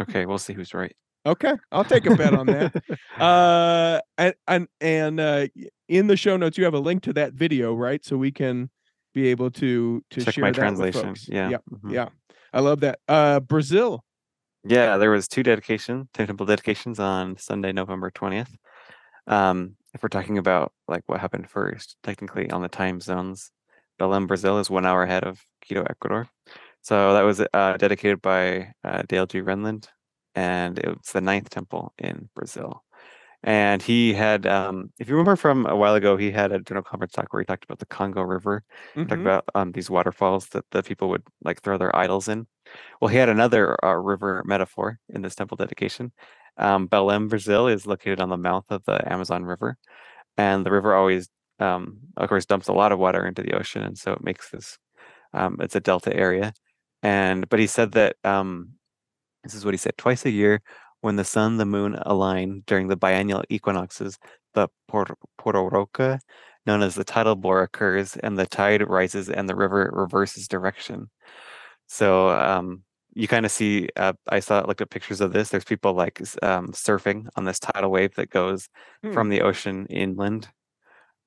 Okay, we'll see who's right. Okay, I'll take a bet on that. Uh, and and and uh, in the show notes, you have a link to that video, right? So we can be able to to Check share my that translation. Yeah. yeah, mhm. yeah. I love that. Uh, Brazil. Yeah, there was two dedication, temple dedications on Sunday, November 20th. Um, if we're talking about like what happened first, technically on the time zones, Belém, Brazil is one hour ahead of Quito, Ecuador. So that was uh, dedicated by uh, Dale G. Renlund, and it's the ninth temple in Brazil. And he had, um, if you remember from a while ago, he had a general conference talk where he talked about the Congo River talk Mhm. about um, these waterfalls that the people would like throw their idols in. Well, he had another uh, river metaphor in this temple dedication. Um, Belém, Brazil, is located on the mouth of the Amazon River, and the river always, um, of course, dumps a lot of water into the ocean, and so it makes this. Um, it's a delta area, and but he said that um, this is what he said: twice a year, when the sun, the moon align during the biennial equinoxes, the por- pororoca, known as the tidal bore, occurs, and the tide rises, and the river reverses direction. So um, you kind of see. Uh, I saw looked at pictures of this. There's people like um, surfing on this tidal wave that goes Hmm. from the ocean inland.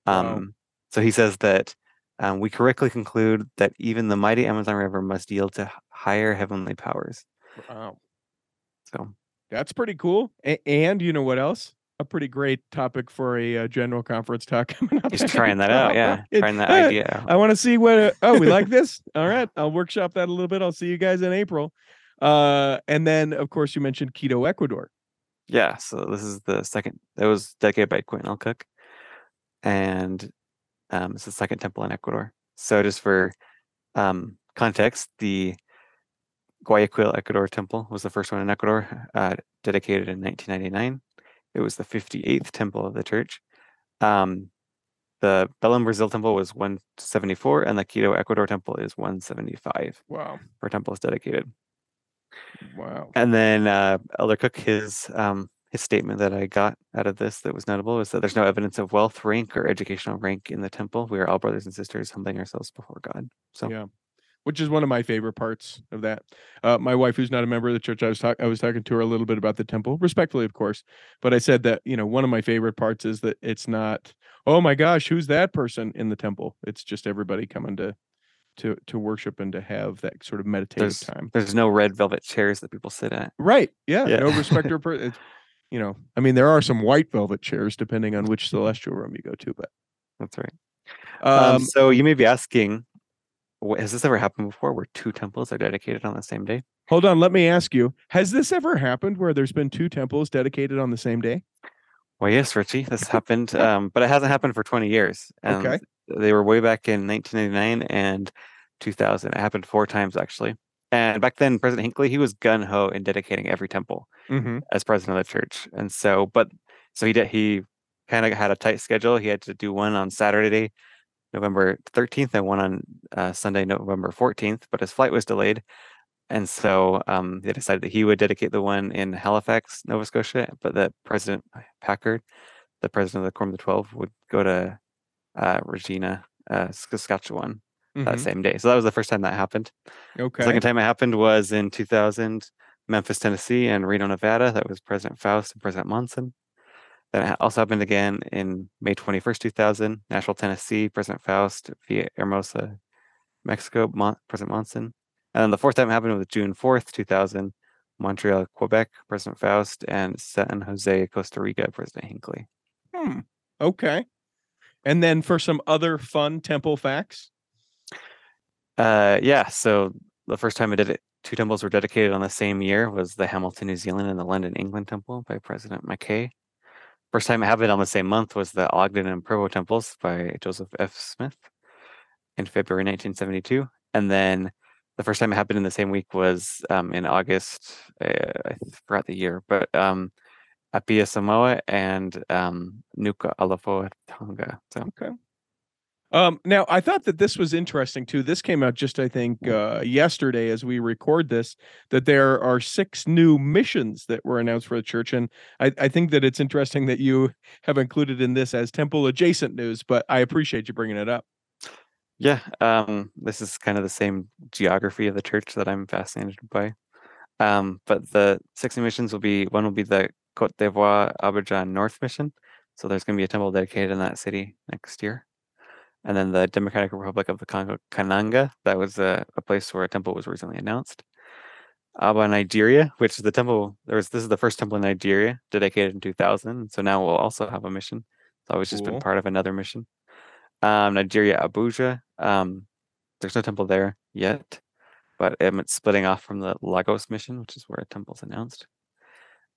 Wow. Um, So he says that um, we correctly conclude that even the mighty Amazon River must yield to higher heavenly powers. Wow. So That's pretty cool. A- and you know what else? A pretty great topic for a uh, general conference talk coming up. he's in trying that out. Yeah, It- trying that uh, idea. I want to see what. Uh, oh, we like this. All right, I'll workshop that a little bit. I'll see you guys in April. Uh, and then of course you mentioned Quito, Ecuador. Yeah, so this is the second. That was dedicated by Quentin L. Cook, and um, it's the second temple in Ecuador. So just for um, context, the Guayaquil Ecuador temple was the first one in Ecuador, uh, dedicated in 1999. It was the 58th temple of the church. Um, the Belém Brazil temple was 174, and the Quito Ecuador temple is 175 Wow. for temples dedicated. Wow. And then uh, Elder Cook, his um, his statement that I got out of this that was notable is that there's no evidence of wealth, rank, or educational rank in the temple. We are all brothers and sisters, humbling ourselves before God. So Yeah. Which is one of my favorite parts of that. Uh, my wife, who's not a member of the church, I was talking, I was talking to her a little bit about the temple, respectfully, of course. But I said that you know one of my favorite parts is that it's not, oh my gosh, who's that person in the temple? It's just everybody coming to, to to worship and to have that sort of meditative there's time. there's no red velvet chairs that people sit at. Right. Yeah. Yeah. No respecter per it's, you know, I mean there are some white velvet chairs depending on which celestial room you go to, but That's right. Um, um, so you may be asking, has this ever happened before, where two temples are dedicated on the same day? hold on, let me ask you, has this ever happened where there's been two temples dedicated on the same day? Well, yes, Richie, this happened, um, but it hasn't happened for 20 years. And Okay. They were way back in 1999 and 2000. It happened four times actually. And back then, President Hinckley, he was gun ho in dedicating every temple Mm-hmm. as president of the church. And so, but so he did, he kind of had a tight schedule. He had to do one on Saturday, November 13th, and one on uh, Sunday, November 14th. But his flight was delayed, and so um, they decided that he would dedicate the one in Halifax, Nova Scotia, but that President Packer, the president of the Quorum of the Twelve, would go to uh, Regina, uh, Saskatchewan that Mhm. same day. So that was the first time that happened. Okay. The second time it happened was in 2000, Memphis, Tennessee, and Reno, Nevada. That was President Faust and President Monson. Ha- also happened again in May 21st, 2000, Nashville, Tennessee, President Faust, via Hermosa, Mexico, Mon- President Monson. And then the fourth time it happened was June 4th, 2000, Montreal, Quebec, President Faust, and San Jose, Costa Rica, President Hinckley. Hmm. Okay. And then for some other fun temple facts. Uh, yeah. So the first time I did it, two temples were dedicated on the same year was the Hamilton, New Zealand, and the London, England temple by President McKay. First time it happened on the same month was the Ogden and Provo temples by Joseph F. Smith in February 1972, and then the first time it happened in the same week was um, in August. Uh, I forgot the year, but um, Apia Samoa and um, Nuku'alofa Tonga. So Um, now I thought that this was interesting too. This came out just I think uh, yesterday as we record this that there are six new missions that were announced for the church, and I, I think that it's interesting that you have included in this as temple adjacent news. But I appreciate you bringing it up. Yeah, um, this is kind of the same geography of the church that I'm fascinated by. Um, but the six new missions will be one will be the Cote d'Ivoire Abidjan North mission. So there's going to be a temple dedicated in that city next year. And then the Democratic Republic of the Congo, Kananga, that was a, a place where a temple was recently announced. Aba, Nigeria, which is the temple. There was this is the first temple in Nigeria dedicated in 2000. So now we'll also have a mission. It's always just been part of another mission. Um, Nigeria, Abuja. Um, there's no temple there yet, but it's splitting off from the Lagos mission, which is where a temple's announced.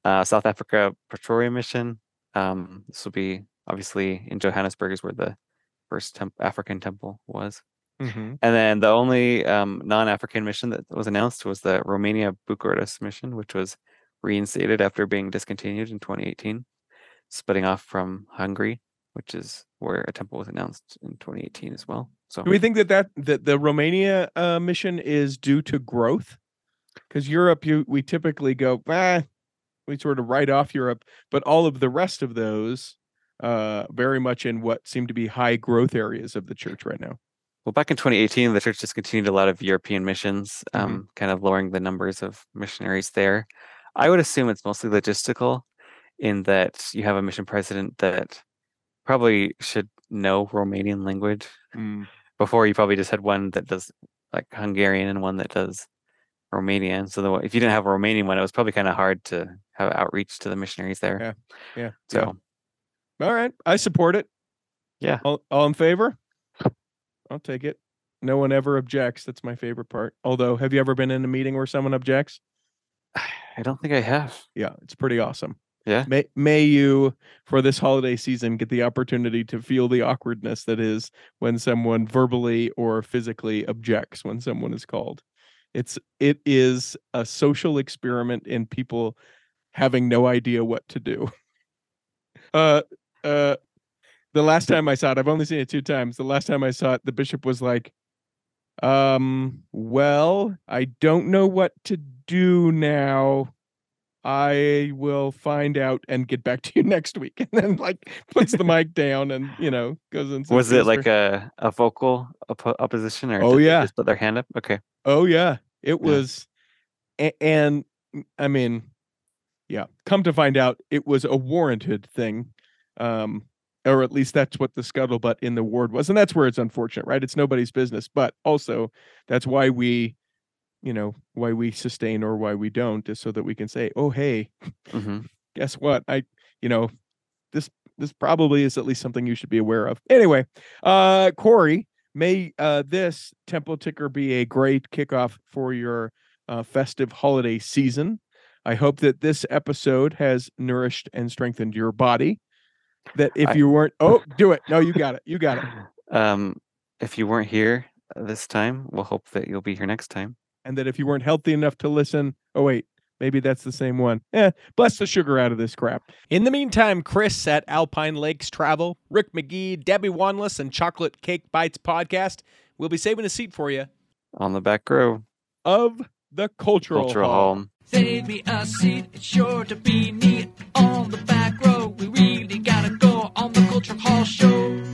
Uh, South Africa, Pretoria mission. Um, this will be obviously in Johannesburg, is where the first temp- African temple was. Mm-hmm. And then the only um, non-African mission that was announced was the Romania Bucharest mission, which was reinstated after being discontinued in 2018, splitting off from Hungary, which is where a temple was announced in 2018 as well. So Do we think that that that the Romania uh, mission is due to growth? Because Europe, you we typically go, ah, we sort of write off Europe, but all of the rest of those, uh, very much in what seem to be high growth areas of the church right now. Well, back in 2018, the church discontinued a lot of European missions, Mhm. um, kind of lowering the numbers of missionaries there. I would assume it's mostly logistical, in that you have a mission president that probably should know Romanian language. Before, you probably just had one that does like Hungarian and one that does Romanian. So the, if you didn't have a Romanian one, it was probably kind of hard to have outreach to the missionaries there. Yeah, yeah, So All right, I support it. Yeah. All, all in favor? I'll take it. No one ever objects. That's my favorite part. Although, have you ever been in a meeting where someone objects? I don't think I have. Yeah, it's pretty awesome. Yeah. May may you for this holiday season get the opportunity to feel the awkwardness that is when someone verbally or physically objects when someone is called. It's it is a social experiment in people having no idea what to do. Uh uh the last time I saw it, I've only seen it two times. The last time I saw it, the bishop was like, um, well, I don't know what to do now. I will find out and get back to you next week. And then like puts the mic down and you know goes and Was it like a a, a vocal oppo- opposition or Oh, yeah. just put their hand up? Okay. Oh yeah, it was, a- and I mean, yeah. Come to find out, it was a warranted thing, um, or at least that's what the scuttlebutt in the ward was, and that's where it's unfortunate, right? It's nobody's business, but also that's why we, you know, why we sustain or why we don't is so that we can say, oh hey, hmm guess what? I, you know, this this probably is at least something you should be aware of. Anyway, uh, Corey, may uh, this temple ticker be a great kickoff for your uh, festive holiday season. I hope that this episode has nourished and strengthened your body. That if I- you weren't, oh, do it. No, you got it. You got it. Um, if you weren't here uh, this time, we'll hope that you'll be here next time. And that if you weren't healthy enough to listen, oh wait, maybe that's the same one. Eh, bless the sugar out of this crap. In the meantime, Chris at Alpine Lakes Travel, Rick McGee, Debbie Wanless, and Chocolate Cake Bites podcast will be saving a seat for you On the back row. of the Cultural, Cultural Hall. Hall. Save me a seat, it's sure to be neat on the back row. We really gotta go on the Culture Hall show.